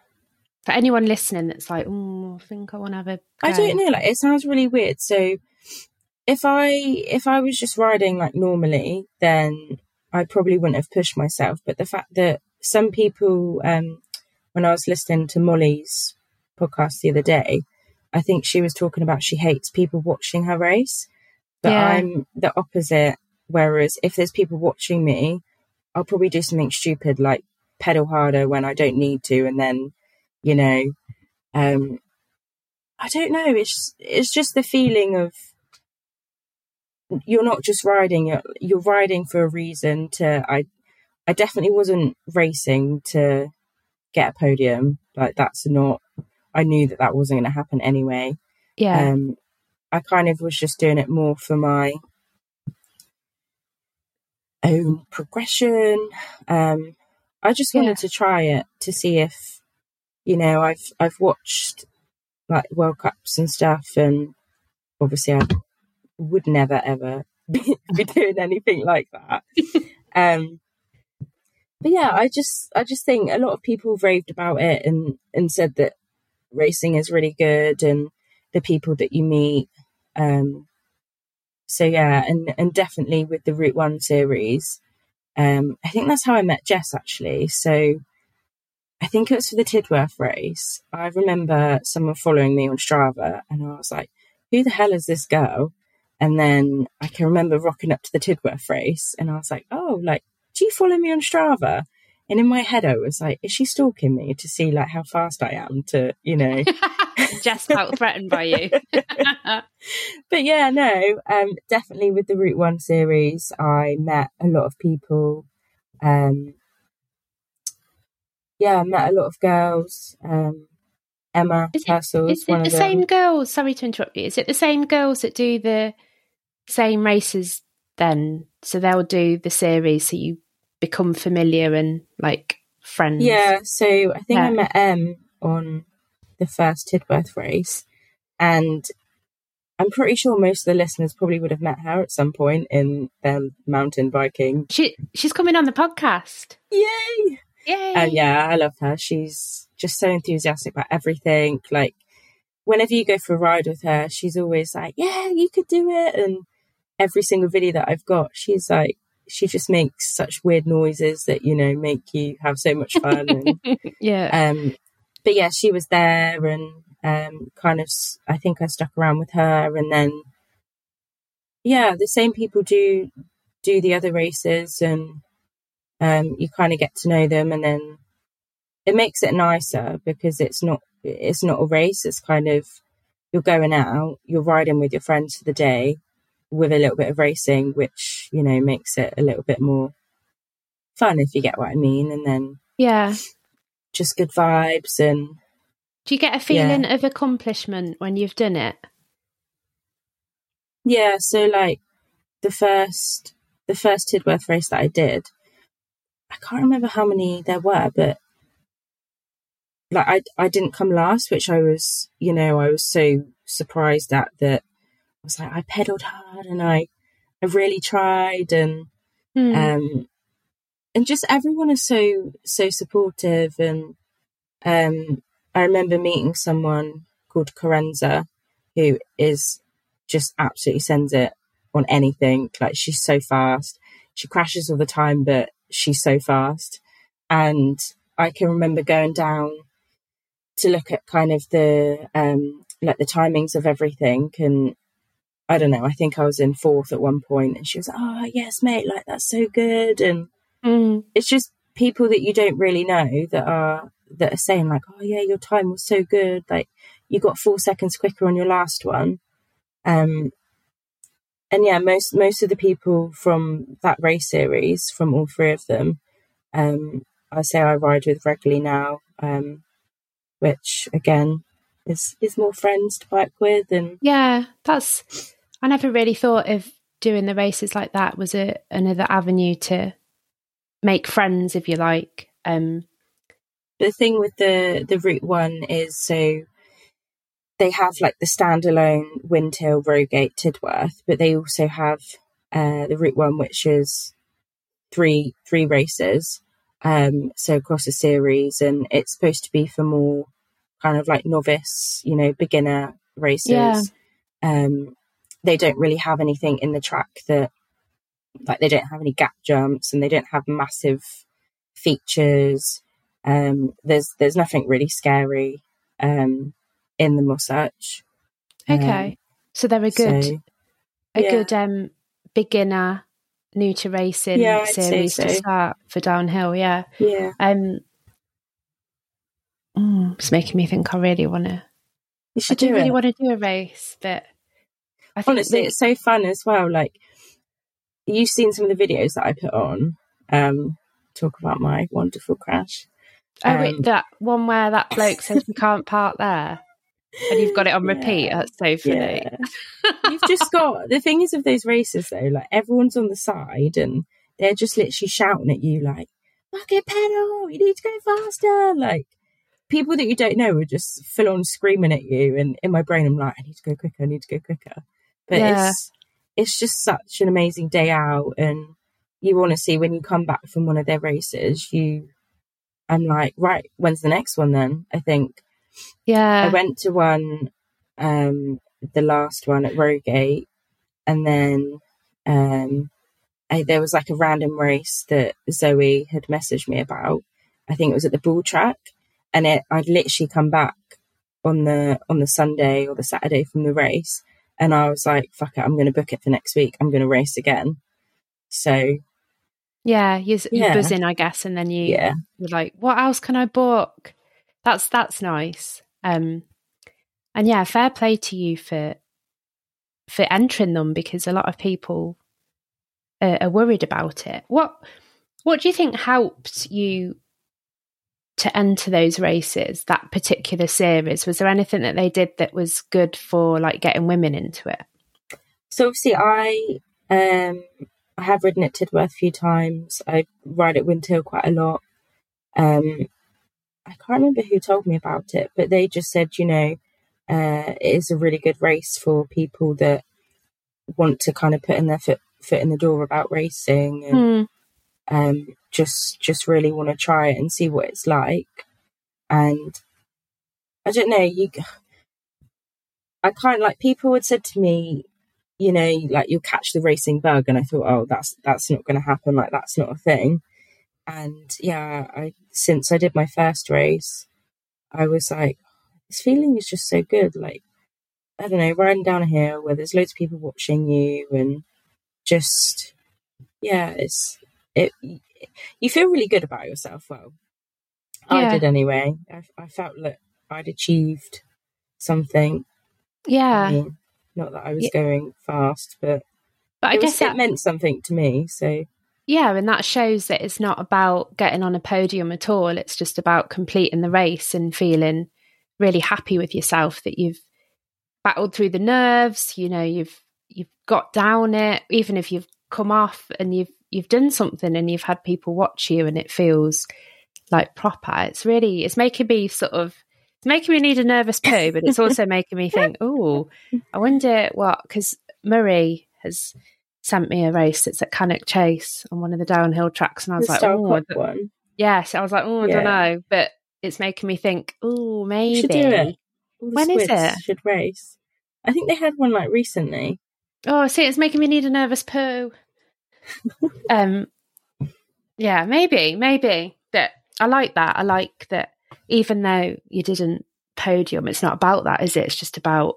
for anyone listening that's like, oh, I think I want to have a. I don't know. Like, it sounds really weird. So, if I if I was just riding like normally, then I probably wouldn't have pushed myself. But the fact that some people, um, when I was listening to Molly's podcast the other day, I think she was talking about she hates people watching her race. But yeah. I'm the opposite. Whereas if there's people watching me, I'll probably do something stupid like pedal harder when I don't need to, and then, you know, um, I don't know. It's it's just the feeling of you're not just riding. You're, you're riding for a reason. To I, I definitely wasn't racing to get a podium. Like that's not. I knew that that wasn't going to happen anyway. Yeah. Um, I kind of was just doing it more for my own progression. Um, I just wanted Yeah. to try it to see if, you know, I've I've watched like World Cups and stuff, and obviously I would never ever [laughs] be, be doing anything like that. [laughs] um, but yeah, I just I just think a lot of people raved about it and and said that racing is really good and the people that you meet. Um, so yeah, and and definitely with the Route One series, um, I think that's how I met Jess actually. So I think it was for the Tidworth race. I remember someone following me on Strava, and I was like, "Who the hell is this girl?" And then I can remember rocking up to the Tidworth race, and I was like, "Oh, like, do you follow me on Strava?" And in my head, I was like, "Is she stalking me to see like how fast I am to, you know?" [laughs] Just felt threatened by you. [laughs] but yeah, no, um, definitely with the Route One series, I met a lot of people. Um, yeah, I met a lot of girls. Um, Emma Is it- Is is it the them. same girls? Sorry to interrupt you. Is it the same girls that do the same races then? So they'll do the series so you become familiar and like friends. Yeah, so I think Yeah. I met Em on the first Tidworth race, and I'm pretty sure most of the listeners probably would have met her at some point in their mountain biking. She she's coming on the podcast. Yay! Yay. And yeah, I love her. She's just so enthusiastic about everything. Like, whenever you go for a ride with her, she's always like, Yeah, you could do it. And every single video that I've got, she's like, she just makes such weird noises that, you know, make you have so much fun. and, [laughs] Yeah. um, but yeah, she was there and um, kind of, I think I stuck around with her. And then, yeah, the same people do do the other races and um, you kind of get to know them and then it makes it nicer because it's not it's not a race it's kind of you're going out you're riding with your friends for the day with a little bit of racing which you know makes it a little bit more fun if you get what i mean and then yeah. just good vibes and Do you get a feeling of accomplishment when you've done it? yeah so like the first the first tidworth race that i did i can't remember how many there were but like i i didn't come last which i was you know i was so surprised at that i was like i pedaled hard and i i really tried and Hmm. um and just everyone is so so supportive and um i remember meeting someone called Corenza who is just absolutely sends it on anything like she's so fast she crashes all the time but she's so fast and i can remember going down to look at kind of the um like the timings of everything and I don't know. I think I was in fourth at one point, and she was like, "Oh yes, mate, like that's so good." And Hmm. it's just people that you don't really know that are that are saying like, "Oh yeah, your time was so good. Like you got four seconds quicker on your last one." Um, and yeah, most most of the people from that race series, from all three of them, um, I say I ride with regularly now. Um, which again is is more friends to bike with, and Yeah, that's. I never really thought of doing the races like that was a another avenue to make friends, if you like. Um, the thing with the the route one is so they have like the standalone Windhill, Rogate, Tidworth, but they also have uh, the route one, which is three three races, um, so across a series, and it's supposed to be for more kind of like novice, you know, beginner races. Yeah. Um, they don't really have anything in the track that like they don't have any gap jumps and they don't have massive features. Um, there's there's nothing really scary um, in them or such. okay, so they're a good So, a yeah. good um, beginner, new to racing Yeah, series to start for downhill. Yeah. yeah, Um, mm, it's making me think I really want to You I should do do really it. want to do a race, but I think Honestly, that- it's so fun as well. Like you've seen some of the videos that I put on. Um, talk about my wonderful crash. oh, wait, um, that one where that bloke says we [laughs] can't park there, and you've got it on repeat. Yeah. That's so funny. Yeah. [laughs] You've just got the thing is of those races though, like everyone's on the side and they're just literally shouting at you like, "Fucking pedal! You need to go faster!" Like people that you don't know are just full on screaming at you. And in my brain, I'm like, "I need to go quicker! I need to go quicker!" But Yeah. it's it's just such an amazing day out, and you want to see when you come back from one of their races, you. I'm like, right, when's the next one then? I think I went to one, um, the last one at Rogate, and then um, I, there was like a random race that Zoe had messaged me about. I think it was at the Bull Track, and it I'd literally come back on the on the Sunday or the Saturday from the race, and I was like, "Fuck it, I'm going to book it for next week. I'm going to race again." So yeah, you're, you're buzzing, I guess, and then you yeah, you're like, what else can I book? That's that's nice. Um, and yeah, fair play to you for for entering them because a lot of people are, are worried about it. What what do you think helped you to enter those races? That particular series was there anything that they did that was good for like getting women into it? So obviously, I um I have ridden at Tidworth a few times. I ride at Windhill quite a lot. Um, I can't remember who told me about it, but they just said, you know, uh, it is a really good race for people that want to kind of put in their foot foot in the door about racing and Hmm. um, just just really want to try it and see what it's like. And I don't know, you. I kind of like people had said to me, you know, like you'll catch the racing bug, and I thought, oh, that's that's not going to happen. Like that's not a thing. And yeah, I since I did my first race, I was like, this feeling is just so good. Like I don't know, riding down a hill where there's loads of people watching you, and just yeah, it's it. You feel really good about yourself. Well, I did anyway. I, I felt that I'd achieved something. I Yeah, mean, not that I was Yeah. going fast, but but I was, guess that it meant something to me. So Yeah, and that shows that it's not about getting on a podium at all. It's just about completing the race and feeling really happy with yourself that you've battled through the nerves, you know, you've you've got down it, even if you've come off and you've you've done something and you've had people watch you and it feels like proper. It's really it's making me sort of it's making me need a nervous poo, but it's also [laughs] making me think, oh, I wonder what because Murray has sent me a race It's at Cannock Chase on one of the downhill tracks, and I was the like, oh, I Cup don't- one, yes, I was like, oh, I Yeah. don't know, but it's making me think, oh, maybe. should do it. When is it? Should race. I think they had one like recently. Oh, see, it's making me need a nervous poo. um, yeah, maybe, maybe. But I like that. I like that. Even though you didn't podium, it's not about that, is it? It's just about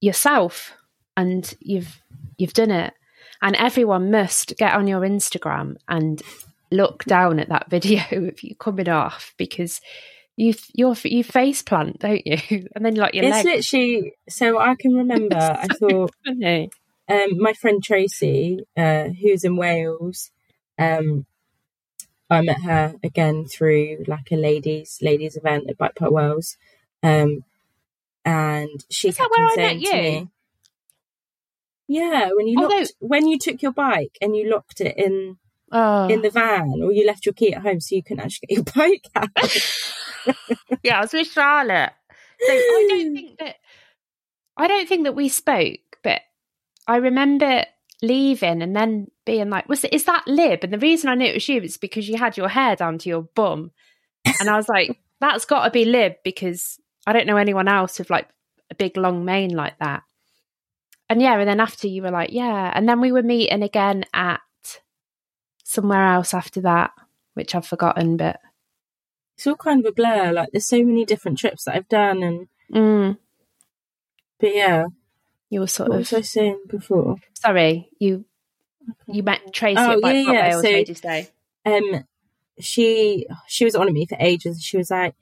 yourself, and you've you've done it. And everyone must get on your Instagram and look down at that [laughs] video of you coming off because you you you face plant, don't you? [laughs] And then like your it's legs. literally so I can remember. [laughs] I thought um, my friend Tracy, uh, who's in Wales, um, I met her again through like a ladies ladies event at Bike Park Wales, um, and she Is that where I met you? me, "Yeah, when you Although- locked when you took your bike and you locked it in Oh, in the van, or you left your key at home so you couldn't actually [laughs] get your bike out." [laughs] yeah, I was with Charlotte. So I don't [sighs] think that I don't think that we spoke, but I remember leaving and then being like, "Was is that Lib?" And the reason I knew it was you is because you had your hair down to your bum, and I was like, "That's got to be Lib," because I don't know anyone else with like a big long mane like that. And yeah, and then after you were like, "Yeah," and then we were meeting again at somewhere else after that, which I've forgotten, but it's all kind of a blur. Like there's so many different trips that I've done, and mm, but yeah, you were sort what of was I saying before? sorry, you you met Tracy Oh, at yeah, yeah, so- Ladies Day. um she she was on at me for ages she was like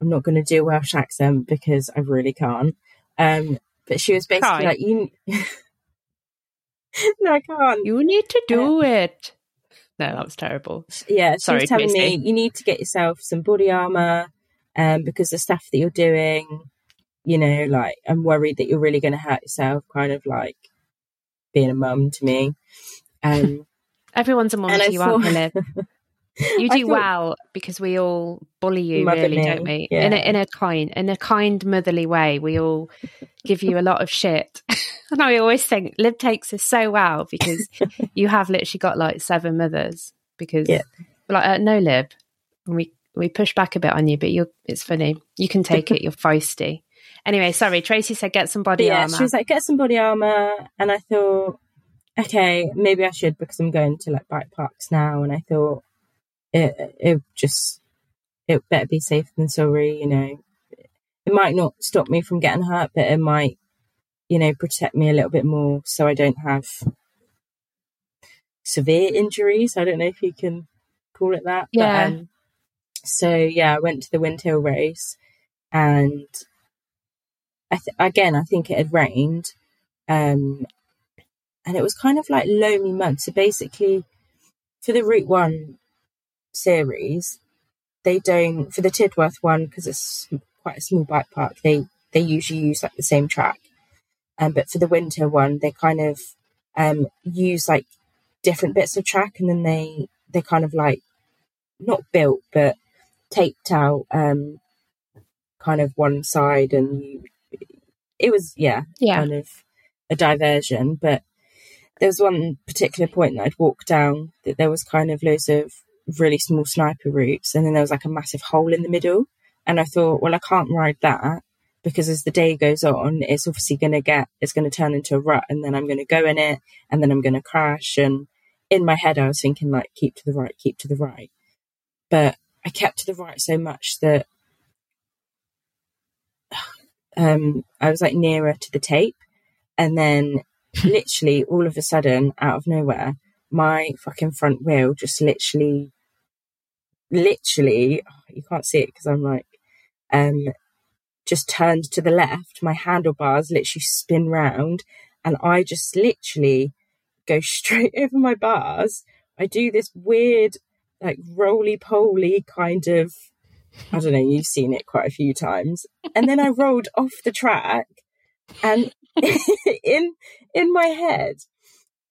I'm not going to do a Welsh accent because I really can't. Um, but she was basically Try. like, you. [laughs] no, I can't. You need to do it. No, that was terrible. Yeah, she Sorry, was telling me you need to get yourself some body armor, um, because the stuff that you're doing, you know, like I'm worried that you're really going to hurt yourself. Kind of like being a mum to me. Um, [laughs] Everyone's a mum to you, aren't they, thought-? [laughs] You do thought- well because we all bully you, really, don't we? yeah. In a in a kind, in a kind motherly way. We all give you a lot of shit, [laughs] and I always think Lib takes us so well because [laughs] you have literally got like seven mothers. Because Yeah. like, uh, no, Lib, and we we push back a bit on you, but you're it's funny. You can take it. You're feisty. Anyway, sorry. Tracy said get some body yeah, armor. she was like, get some body armor, and I thought, okay, maybe I should because I'm going to like bike parks now, and I thought it it just it better be safe than sorry, you know. It might not stop me from getting hurt, but it might, you know, protect me a little bit more so I don't have severe injuries. I don't know if you can call it that. Yeah. But, um, so yeah, I went to the Windhill race and I th- again, I think it had rained. Um, and it was kind of like loamy mud. So basically, for the Route 1 series, they don't, for the Tidworth one, because it's quite a small bike park, they, they usually use like the same track. Um, but for the winter one, they kind of um, use like different bits of track and then they, they kind of like, not built, but taped out um, kind of one side and you, it was, yeah, yeah, kind of a diversion. But there was one particular point that I'd walked down that there was kind of loads of really small sniper routes, and then there was like a massive hole in the middle. And I thought, well, I can't ride that because as the day goes on, it's obviously going to get, it's going to turn into a rut, and then I'm going to go in it, and then I'm going to crash. And in my head, I was thinking, like, keep to the right, keep to the right. But I kept to the right so much that [sighs] um, I was like nearer to the tape. And then [laughs] literally all of a sudden, out of nowhere, my fucking front wheel just literally, literally, oh, you can't see it because I'm like, um, just turned to the left. My handlebars literally spin round and I just literally go [laughs] straight over my bars. I do this weird, like roly poly kind of, I don't know, you've seen it quite a few times. And then I rolled off the track and [laughs] in in my head,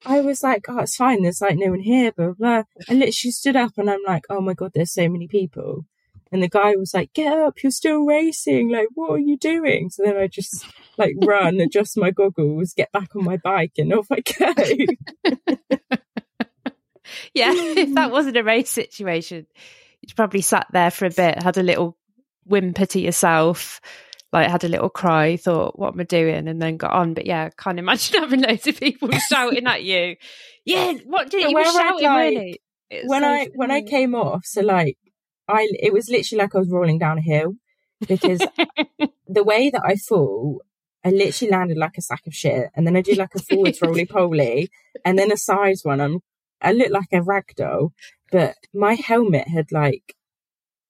I was like, oh, it's fine. There's like no one here, blah, blah. I literally stood up and I'm like, oh my God, there's so many people. And the guy was like, get up, you're still racing. Like, what are you doing? So then I just like run, adjust my goggles, get back on my bike and off I go. [laughs] yeah. if that wasn't a race situation, you'd probably sat there for a bit, had a little whimper to yourself, like had a little cry, thought, "What am I doing?" and then got on. But yeah, I can't imagine [laughs] having loads of people [laughs] shouting at you. Yeah, what did you were when I, shouting? like, really? When so I when I came off, so like I it was literally like I was rolling down a hill because [laughs] the way that I fall, I literally landed like a sack of shit, and then I did like a forwards roly poly, and then a sides one. I'm I looked like a rag doll, but my helmet had like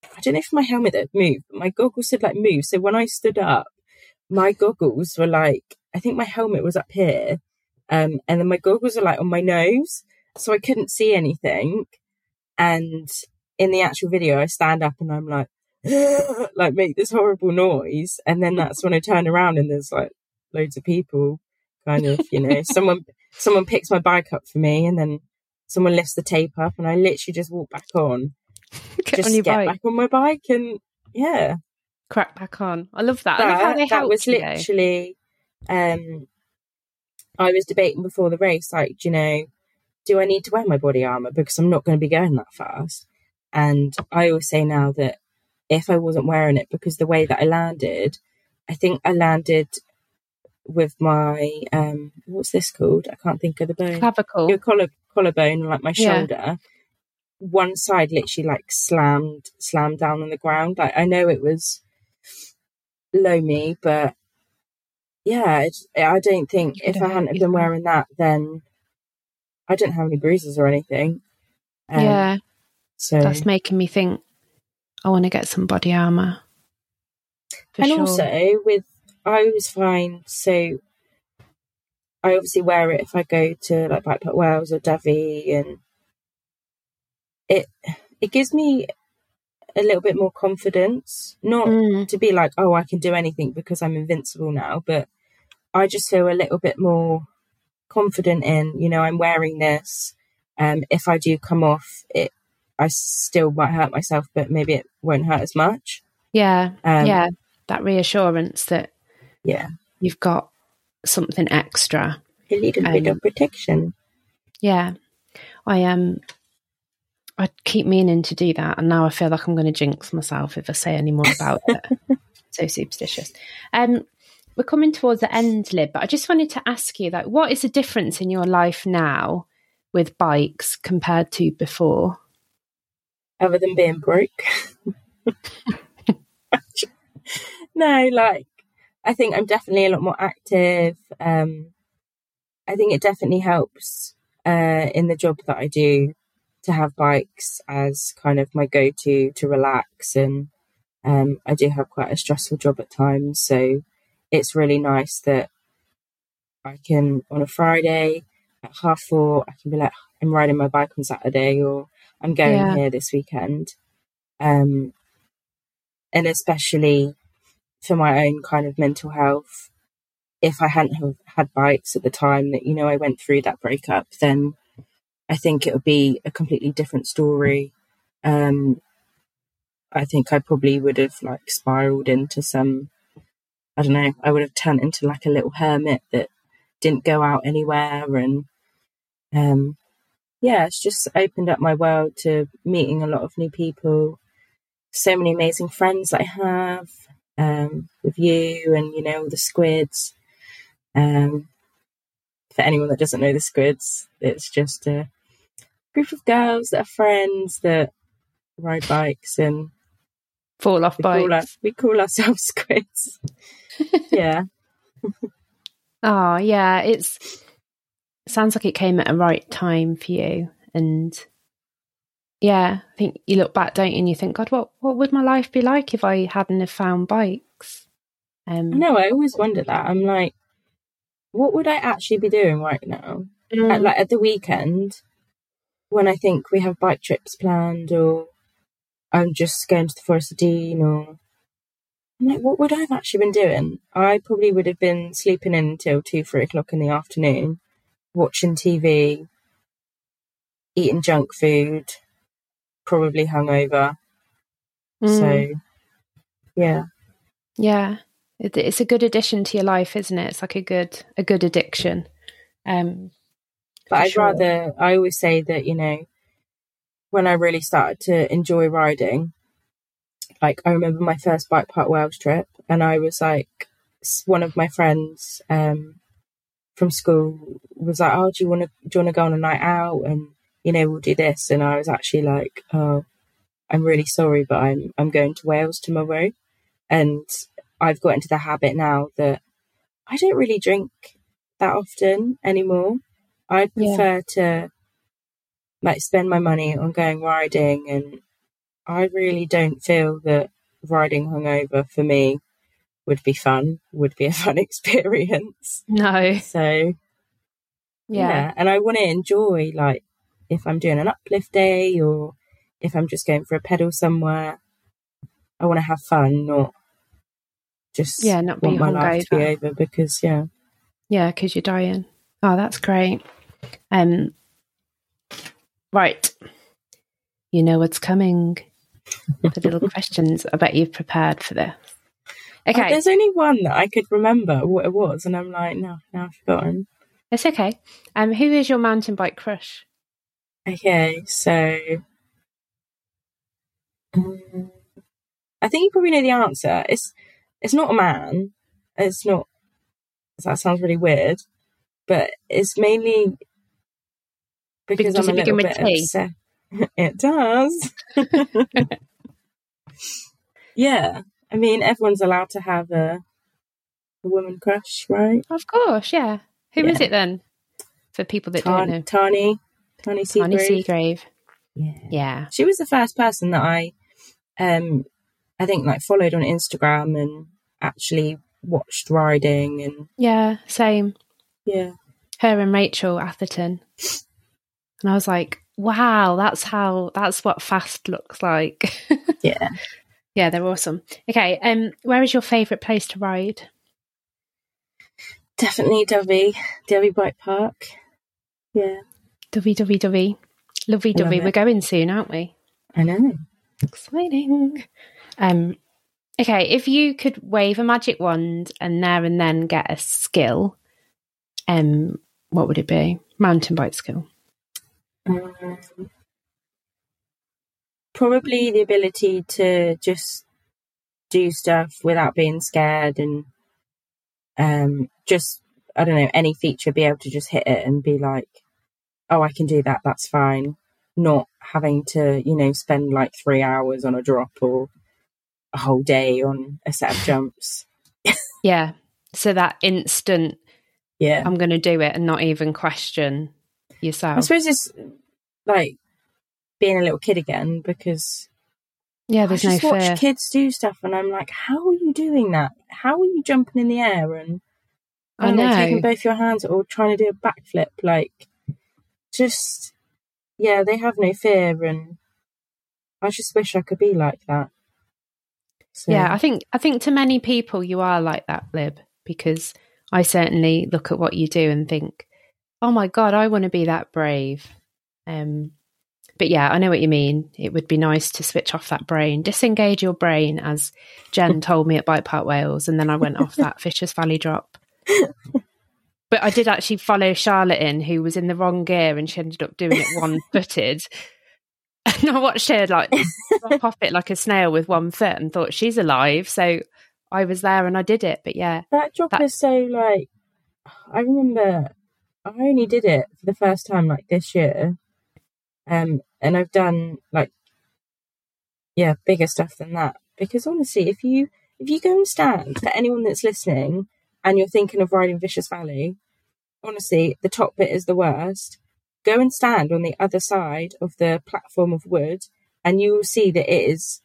I don't know if my helmet had moved, but my goggles had like moved. So when I stood up, my goggles were like I think my helmet was up here, um, and then my goggles were like on my nose, so I couldn't see anything. And in the actual video, I stand up and I'm like, [laughs] like make this horrible noise, and then that's when I turn around and there's like loads of people, kind of, you know, [laughs] someone someone picks my bike up for me, and then someone lifts the tape up, and I literally just walk back on, [laughs] just get bike, back on my bike, and yeah, crack back on. I love that. I love how that, they that helped was literally um I was debating before the race, like, do you know, do I need to wear my body armor because I'm not going to be going that fast? And I always say now that if I wasn't wearing it, because the way that I landed, I think I landed with my um what's this called? I can't think of the bone. clavicle. Your collar collarbone, like my Yeah. One side literally like slammed slammed down on the ground. Like I know it was loamy, but yeah, it's, I don't think You if I hadn't have been wearing that, then I didn't have any bruises or anything. Um, yeah, So that's making me think. I want to get some body armor. And sure. also with I always find so I obviously wear it if I go to like Bike Park Wales or Dyfi and it it gives me a little bit more confidence. Not Mm, to be like, oh, I can do anything because I'm invincible now, but I just feel a little bit more confident in, you know, I'm wearing this. Um, if I do come off, it I still might hurt myself, but maybe it won't hurt as much. yeah, Um, yeah. That reassurance that yeah, you've got something extra. a little bit Um, of protection. Yeah. I um I keep meaning to do that and now I feel like I'm gonna jinx myself if I say any more about it. [laughs] so superstitious. Um we're coming towards the end, Lib, but I just wanted to ask you like what is the difference in your life now with bikes compared to before? other than being broke. [laughs] no, like I think I'm definitely a lot more active. Um, I think it definitely helps uh, in the job that I do to have bikes as kind of my go-to to relax, and um, I do have quite a stressful job at times, so it's really nice that I can on a Friday at half four I can be like I'm riding my bike on Saturday or I'm going Yeah. here this weekend. Um, and especially for my own kind of mental health, if I hadn't have had bikes at the time that, you know, I went through that breakup, then I think it would be a completely different story. Um, I think I probably would have like spiraled into some, I don't know, I would have turned into like a little hermit that didn't go out anywhere and, um, yeah, it's just opened up my world to meeting a lot of new people. So many amazing friends I have um, with you and, you know, the squids. Um, for anyone that doesn't know the squids, it's just a group of girls that are friends that ride bikes and Fall off we call, our, bikes. we call ourselves [laughs] squids. [laughs] yeah. Oh yeah, it's sounds like it came at a right time for you. And yeah, I think you look back, don't you, and you think, God, what what would my life be like if I hadn't have found bikes? Um I know, I always wonder that. I'm like, what would I actually be doing right now? mm, at, like at the weekend when I think we have bike trips planned or I'm just going to the Forest of Dean or I'm like, what would I have actually been doing? I probably would have been sleeping in until two, three o'clock in the afternoon, watching TV, eating junk food, probably hungover. mm, So, yeah, yeah, it's a good addition to your life, isn't it? It's like a good a good addiction. Um, but I'd sure. rather, I always say that, you know, when I really started to enjoy riding, like I remember my first bike park Wales trip, and I was like, one of my friends um, from school was like, "Oh, do you want to do you want to go on a night out?" And you know, we'll do this. And I was actually like, "Oh, I'm really sorry, but I'm I'm going to Wales tomorrow," and I've got into the habit now that I don't really drink that often anymore. I Yeah. prefer to like spend my money on going riding and I really don't feel that riding hungover for me would be fun, would be a [laughs] fun experience. no, So yeah, yeah, and I want to enjoy like if I'm doing an uplift day or if I'm just going for a pedal somewhere, I want to have fun, not just Yeah, not be want my life to be hungover. over because yeah, yeah, because you're dying. Oh, that's great. Um, right, you know what's coming. The little [laughs] questions. I bet you've prepared for this. Oh, Okay, there's only one that I could remember what it was, and I'm like, no, now I've forgotten. it's okay. Um, who is your mountain bike crush? Okay, so um, I think you probably know the answer. It's it's not a man. It's not. That sounds really weird, but it's mainly because Does I'm it a little begin with bit [laughs] it does. [laughs] yeah, I mean everyone's allowed to have a a woman crush, right? Of course, yeah. Who is Yeah. it then? For people that don't know, Tan- Tahnée, Tahnée Seagrave. Seagrave. Yeah. Yeah. She was the first person that I um I think like followed on Instagram and actually watched riding and Yeah, same. yeah. Her and Rachel Atherton. And I was like, wow, that's how that's what fast looks like. [laughs] Yeah. yeah, they're awesome. Okay, um, where is your favourite place to ride? Definitely Dyfi, Dyfi Bike Park. Yeah. Dovey, dovey, dovey. Lovey Love dovey. We're going soon, aren't we? I know. Exciting. Um, okay, if you could wave a magic wand and there and then get a skill, um, what would it be? Mountain bike skill. Um, probably the ability to just do stuff without being scared and um just I don't know, any feature be able to just hit it and be like, Oh, I can do that, that's fine. Not having to, you know, spend like three hours on a drop or a whole day on a set of [laughs] jumps. Yeah. So that instant, Yeah. I'm going to do it and not even question I suppose it's like being a little kid again because Yeah, there's I no just watch fear. kids do stuff, and I'm like, how are you doing that? How are you jumping in the air and I, I know, know. taking both your hands or trying to do a backflip? Like, just yeah, they have no fear, and I just wish I could be like that. So, Yeah, I think I think to many people you are like that, Lib, because I certainly look at what you do and think, "Oh my god, I want to be that brave." Um, but yeah, I know what you mean. It would be nice to switch off that brain, disengage your brain, as Jen [laughs] told me at Bike Park Wales, and then I went off that Vicious Valley drop. [laughs] But I did actually follow Charlotte in, who was in the wrong gear, and she ended up doing it one footed. [laughs] And I watched her like drop off it like a snail with one foot and thought she's alive. So I was there and I did it. But yeah, that drop that- is so like. I remember I only did it for the first time like this year, um, and I've done like yeah bigger stuff than that because honestly, if you if you go and stand for anyone that's listening and you're thinking of riding Vicious Valley, honestly, the top bit is the worst. Go and stand on the other side of the platform of wood, and you will see that it is.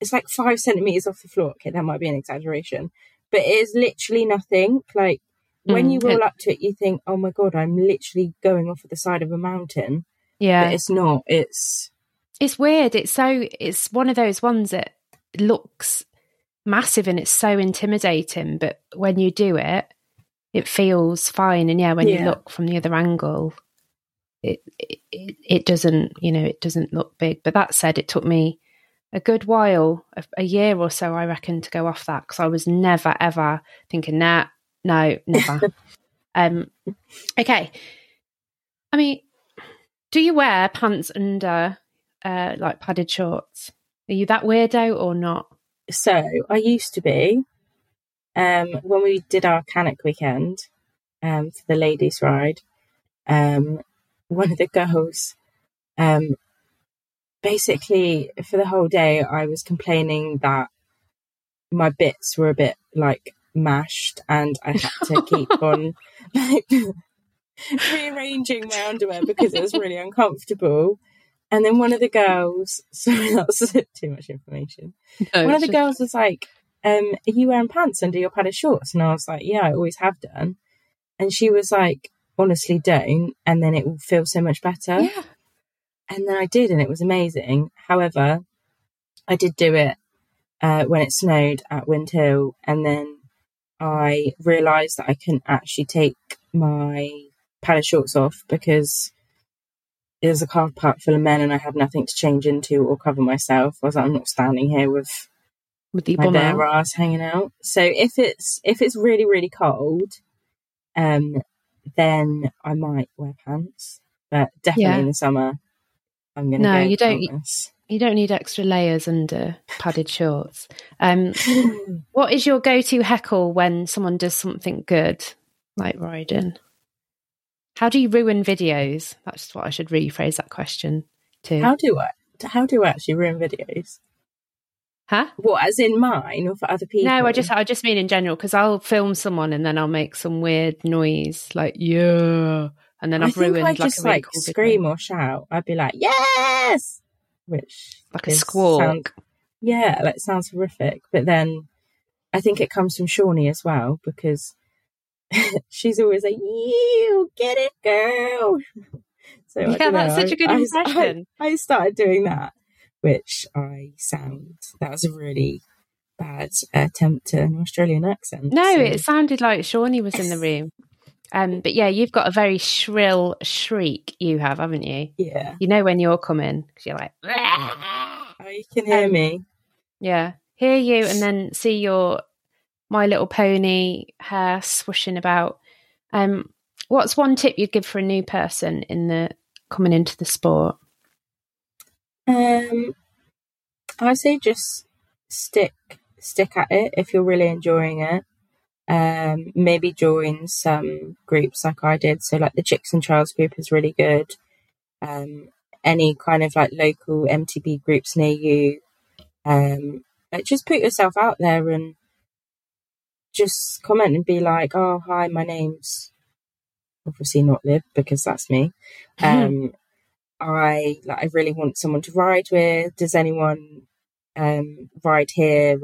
It's like five centimeters off the floor. Okay, that might be an exaggeration, but it is literally nothing. Like when Mm, you roll up to it, you think, "Oh my god, I'm literally going off at the side of a mountain." yeah, But it's not. It's it's weird. It's so it's one of those ones that looks massive and it's so intimidating, but when you do it, it feels fine. And yeah, when you look from the other angle, it, it it doesn't you know it doesn't look big. But that said, it took me a good while, a, a year or so, I reckon, to go off that because I was never ever thinking, nah, no, never. [laughs] um, okay. I mean, do you wear pants under uh, like padded shorts? Are you that weirdo or not? so I used to be. Um, when we did our Cannock weekend, um, for the ladies' ride, um, one of the girls, um, basically for the whole day, I was complaining that my bits were a bit like mashed, and I had to [laughs] keep on like rearranging my underwear because it was really uncomfortable. And then one of the girls, [laughs] sorry, that's too much information No, one of the girls was like, um, are you wearing pants under your padded shorts? And I was like, yeah, I always have done. And she was like, honestly, don't. And then it will feel so much better. Yeah. And then I did, and it was amazing. However, I did do it uh, when it snowed at Windhill. And then I realised that I couldn't actually take my padded shorts off because it was a car park full of men and I had nothing to change into or cover myself. I was like, I'm not standing here with with the my bare out. ass hanging out. So if it's if it's really really cold, um, then I might wear pants. But definitely Yeah. in the summer, I'm gonna. No, go you don't- pantless. You don't need extra layers under padded shorts. Um, [laughs] what is your go-to heckle when someone does something good, like riding? How do you ruin videos? That's what I should rephrase that question to. how do I? How do I actually ruin videos? huh? What, as in mine or for other people? No, I just I just mean in general because I'll film someone and then I'll make some weird noise like yeah, and then I I've think ruined I like just like scream or shout. I'd be like, yes, which like a squawk. sound- yeah, that sounds horrific. But then I think it comes from Shawnee as well because [laughs] she's always like, "You get it, girl." [laughs] So yeah, that's know, such a good I, [laughs] impression. I, I, started doing that, which I sound that was a really bad attempt at an Australian accent. No, so. it sounded like Shawnee was in the room. Um, but yeah, you've got a very shrill shriek. You have, haven't you? Yeah. You know when you're coming because you're like, oh, you can hear um, me. Yeah, hear you, and then see your My Little Pony hair swooshing about. Um, what's one tip you'd give for a new person in the coming into the sport? Um, I say just stick stick at it if you're really enjoying it. Um, maybe join some groups like I did. So like the Chicks and Trails group is really good. Um, any kind of like local MTB groups near you. Um, like just put yourself out there and just comment and be like, "Oh, hi, my name's obviously not Liv because that's me. [laughs] Um, I like I really want someone to ride with. Does anyone um, ride here?"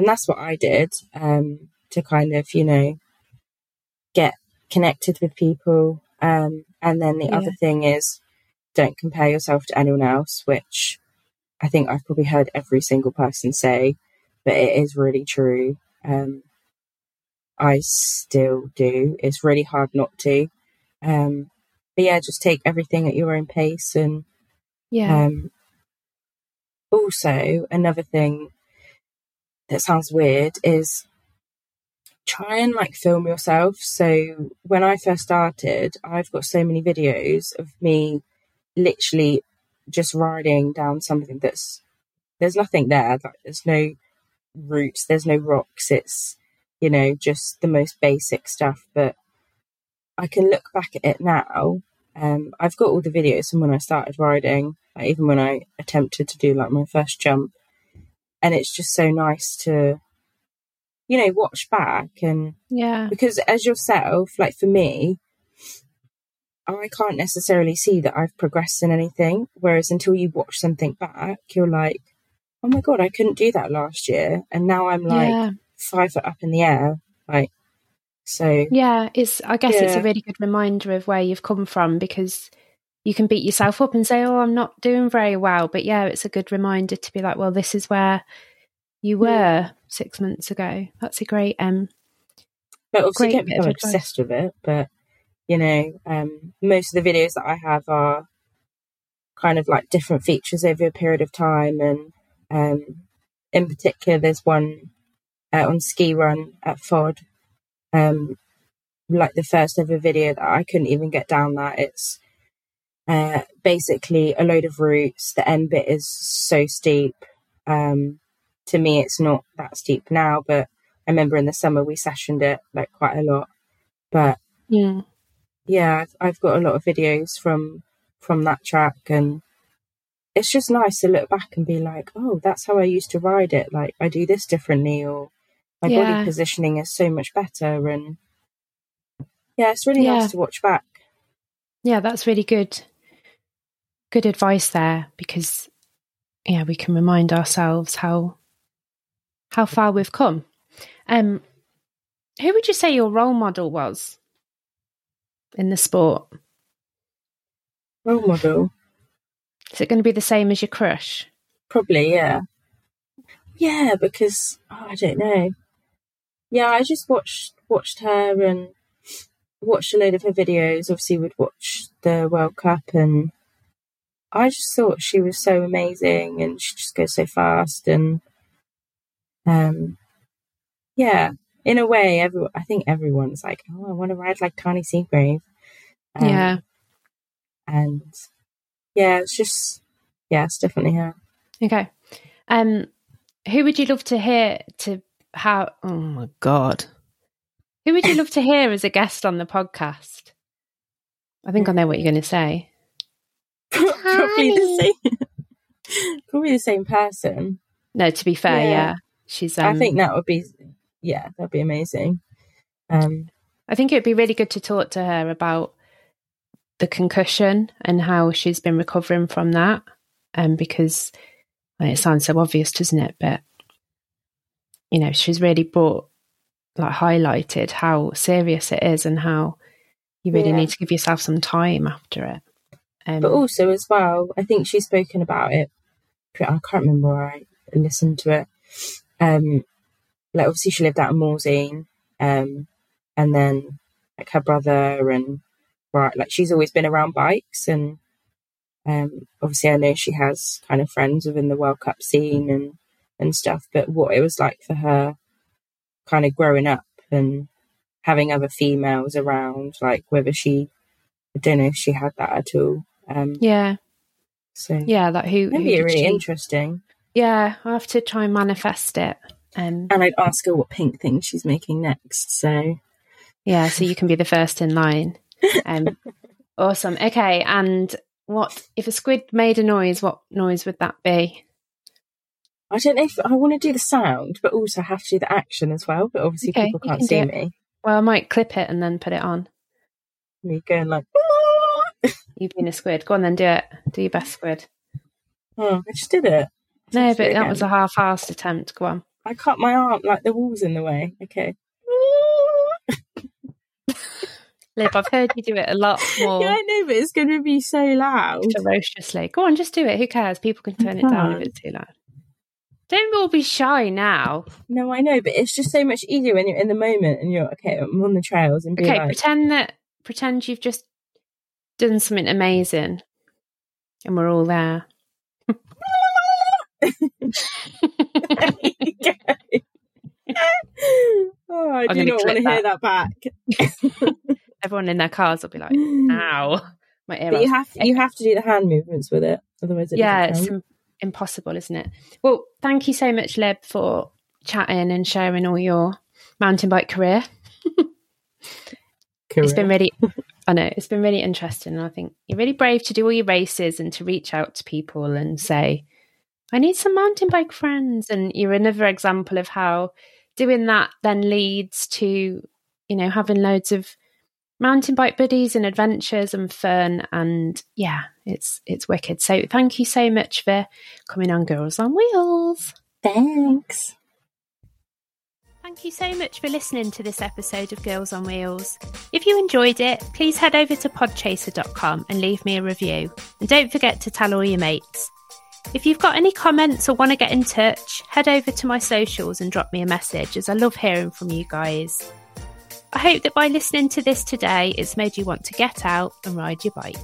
And that's what I did um, to kind of you know get connected with people. Um, and then the yeah. other thing is don't compare yourself to anyone else, which I think I've probably heard every single person say, but it is really true. Um, I still do. It's really hard not to. Um, but yeah, just take everything at your own pace. And yeah. Um, also, another thing that sounds weird is try and like film yourself. So when I first started, I've got so many videos of me literally just riding down something that's there's nothing there. Like, there's no roots, there's no rocks. It's you know just the most basic stuff. But I can look back at it now. Um, I've got all the videos from when I started riding, like even when I attempted to do like my first jump, and it's just so nice to you know watch back and yeah because as yourself like for me I can't necessarily see that I've progressed in anything. Whereas until you watch something back, you're like, oh my God, I couldn't do that last year. And now I'm like yeah. five foot up in the air. Like, so. Yeah, it's, I guess yeah. it's a really good reminder of where you've come from because you can beat yourself up and say, oh, I'm not doing very well. But yeah, it's a good reminder to be like, well, this is where you were six months ago. That's a great, um, but obviously, don't become obsessed with it. But you know, um, most of the videos that I have are kind of like different features over a period of time. And um, in particular, there's one uh, on ski run at Fod, um, like the first ever video that I couldn't even get down that. It's uh, basically a load of routes. The end bit is so steep. Um, to me, it's not that steep now, but I remember in the summer we sessioned it like quite a lot. But yeah, yeah, I've, I've got a lot of videos from from that track, and it's just nice to look back and be like, oh, that's how I used to ride it. Like I do this differently, or my yeah. body positioning is so much better, and yeah, it's really yeah. nice to watch back. Yeah, that's really good. Good advice there because yeah, we can remind ourselves how how far we've come. Um, who would you say your role model was? in the sport? Role model. Is it going to be the same as your crush? Probably, yeah. Yeah, because oh, I don't know. Yeah, I just watched watched her and watched a load of her videos. Obviously, would watch the World Cup, and I just thought she was so amazing, and she just goes so fast, and um, yeah, in a way, every, I think everyone's like, oh, I want to ride like Tahnée Seagrave. Um, yeah. And yeah, it's just, yeah, it's definitely her. Okay. Um, who would you love to hear to how? Oh my God. Who would you love to hear as a guest on the podcast? I think I know what you're going to say. Probably the same. [laughs] probably the same person. No, to be fair, yeah, yeah. she's. Um, I think that would be yeah, that'd be amazing. Um, I think it'd be really good to talk to her about the concussion and how she's been recovering from that. Um, because and it sounds so obvious, doesn't it? But you know, she's really brought like highlighted how serious it is and how you really Yeah. need to give yourself some time after it. Um, But also as well, I think she's spoken about it. I can't remember where I listened to it. Um, like obviously she lived out in Morzine, um, and then like her brother and right, like she's always been around bikes, and um, obviously I know she has kind of friends within the World Cup scene and and stuff. But what it was like for her, kind of growing up and having other females around, like whether she, I don't know if she had that at all. Um, yeah, so yeah, that who, who Maybe really she- interesting. Yeah, I have to try and manifest it. Um, And I'd ask her what pink thing she's making next. So yeah, so you can be the first in line. Um, [laughs] awesome. Okay, and what if a squid made a noise? What noise would that be? I don't know if I want to do the sound, but also have to do the action as well. But obviously Okay, people can't can see me. Well, I might clip it and then put it on. Me going like, You being a squid. Go on then, do it. Do your best squid. oh, I just did it. No, Let's do but it that was a half-assed attempt. Go on. I cut my arm like the wall's in the way. Okay. Lib, I've heard you do it a lot [laughs] more Yeah, I know, but it's going to be so loud. ferociously. Go on, just do it. Who cares? People can turn it down if it's too loud. Don't all be shy now. No, I know, but it's just so much easier when you're in the moment and you're okay. I'm on the trails and be Okay, like, pretend that pretend you've just done something amazing, and we're all there. [laughs] oh, I I'm do not want to hear that back. [laughs] Everyone in their cars will be like, hmm. "Ow, my ear." But you have you have to do the hand movements with it, otherwise it yeah, it's im- impossible, isn't it? Well, thank you so much, Lib, for chatting and sharing all your mountain bike career. [laughs] It's been really, I know, it's been really interesting. And I think you're really brave to do all your races and to reach out to people and say, I need some mountain bike friends. And you're another example of how doing that then leads to, you know, having loads of mountain bike buddies and adventures and fun. And yeah, it's, it's wicked. So thank you so much for coming on Girls on Wheels. Thanks. Thank you so much for listening to this episode of Girls on Wheels. If you enjoyed it, please head over to podchaser.com and leave me a review. And don't forget to tell all your mates. If you've got any comments or want to get in touch, head over to my socials and drop me a message as I love hearing from you guys. I hope that by listening to this today, it's made you want to get out and ride your bike.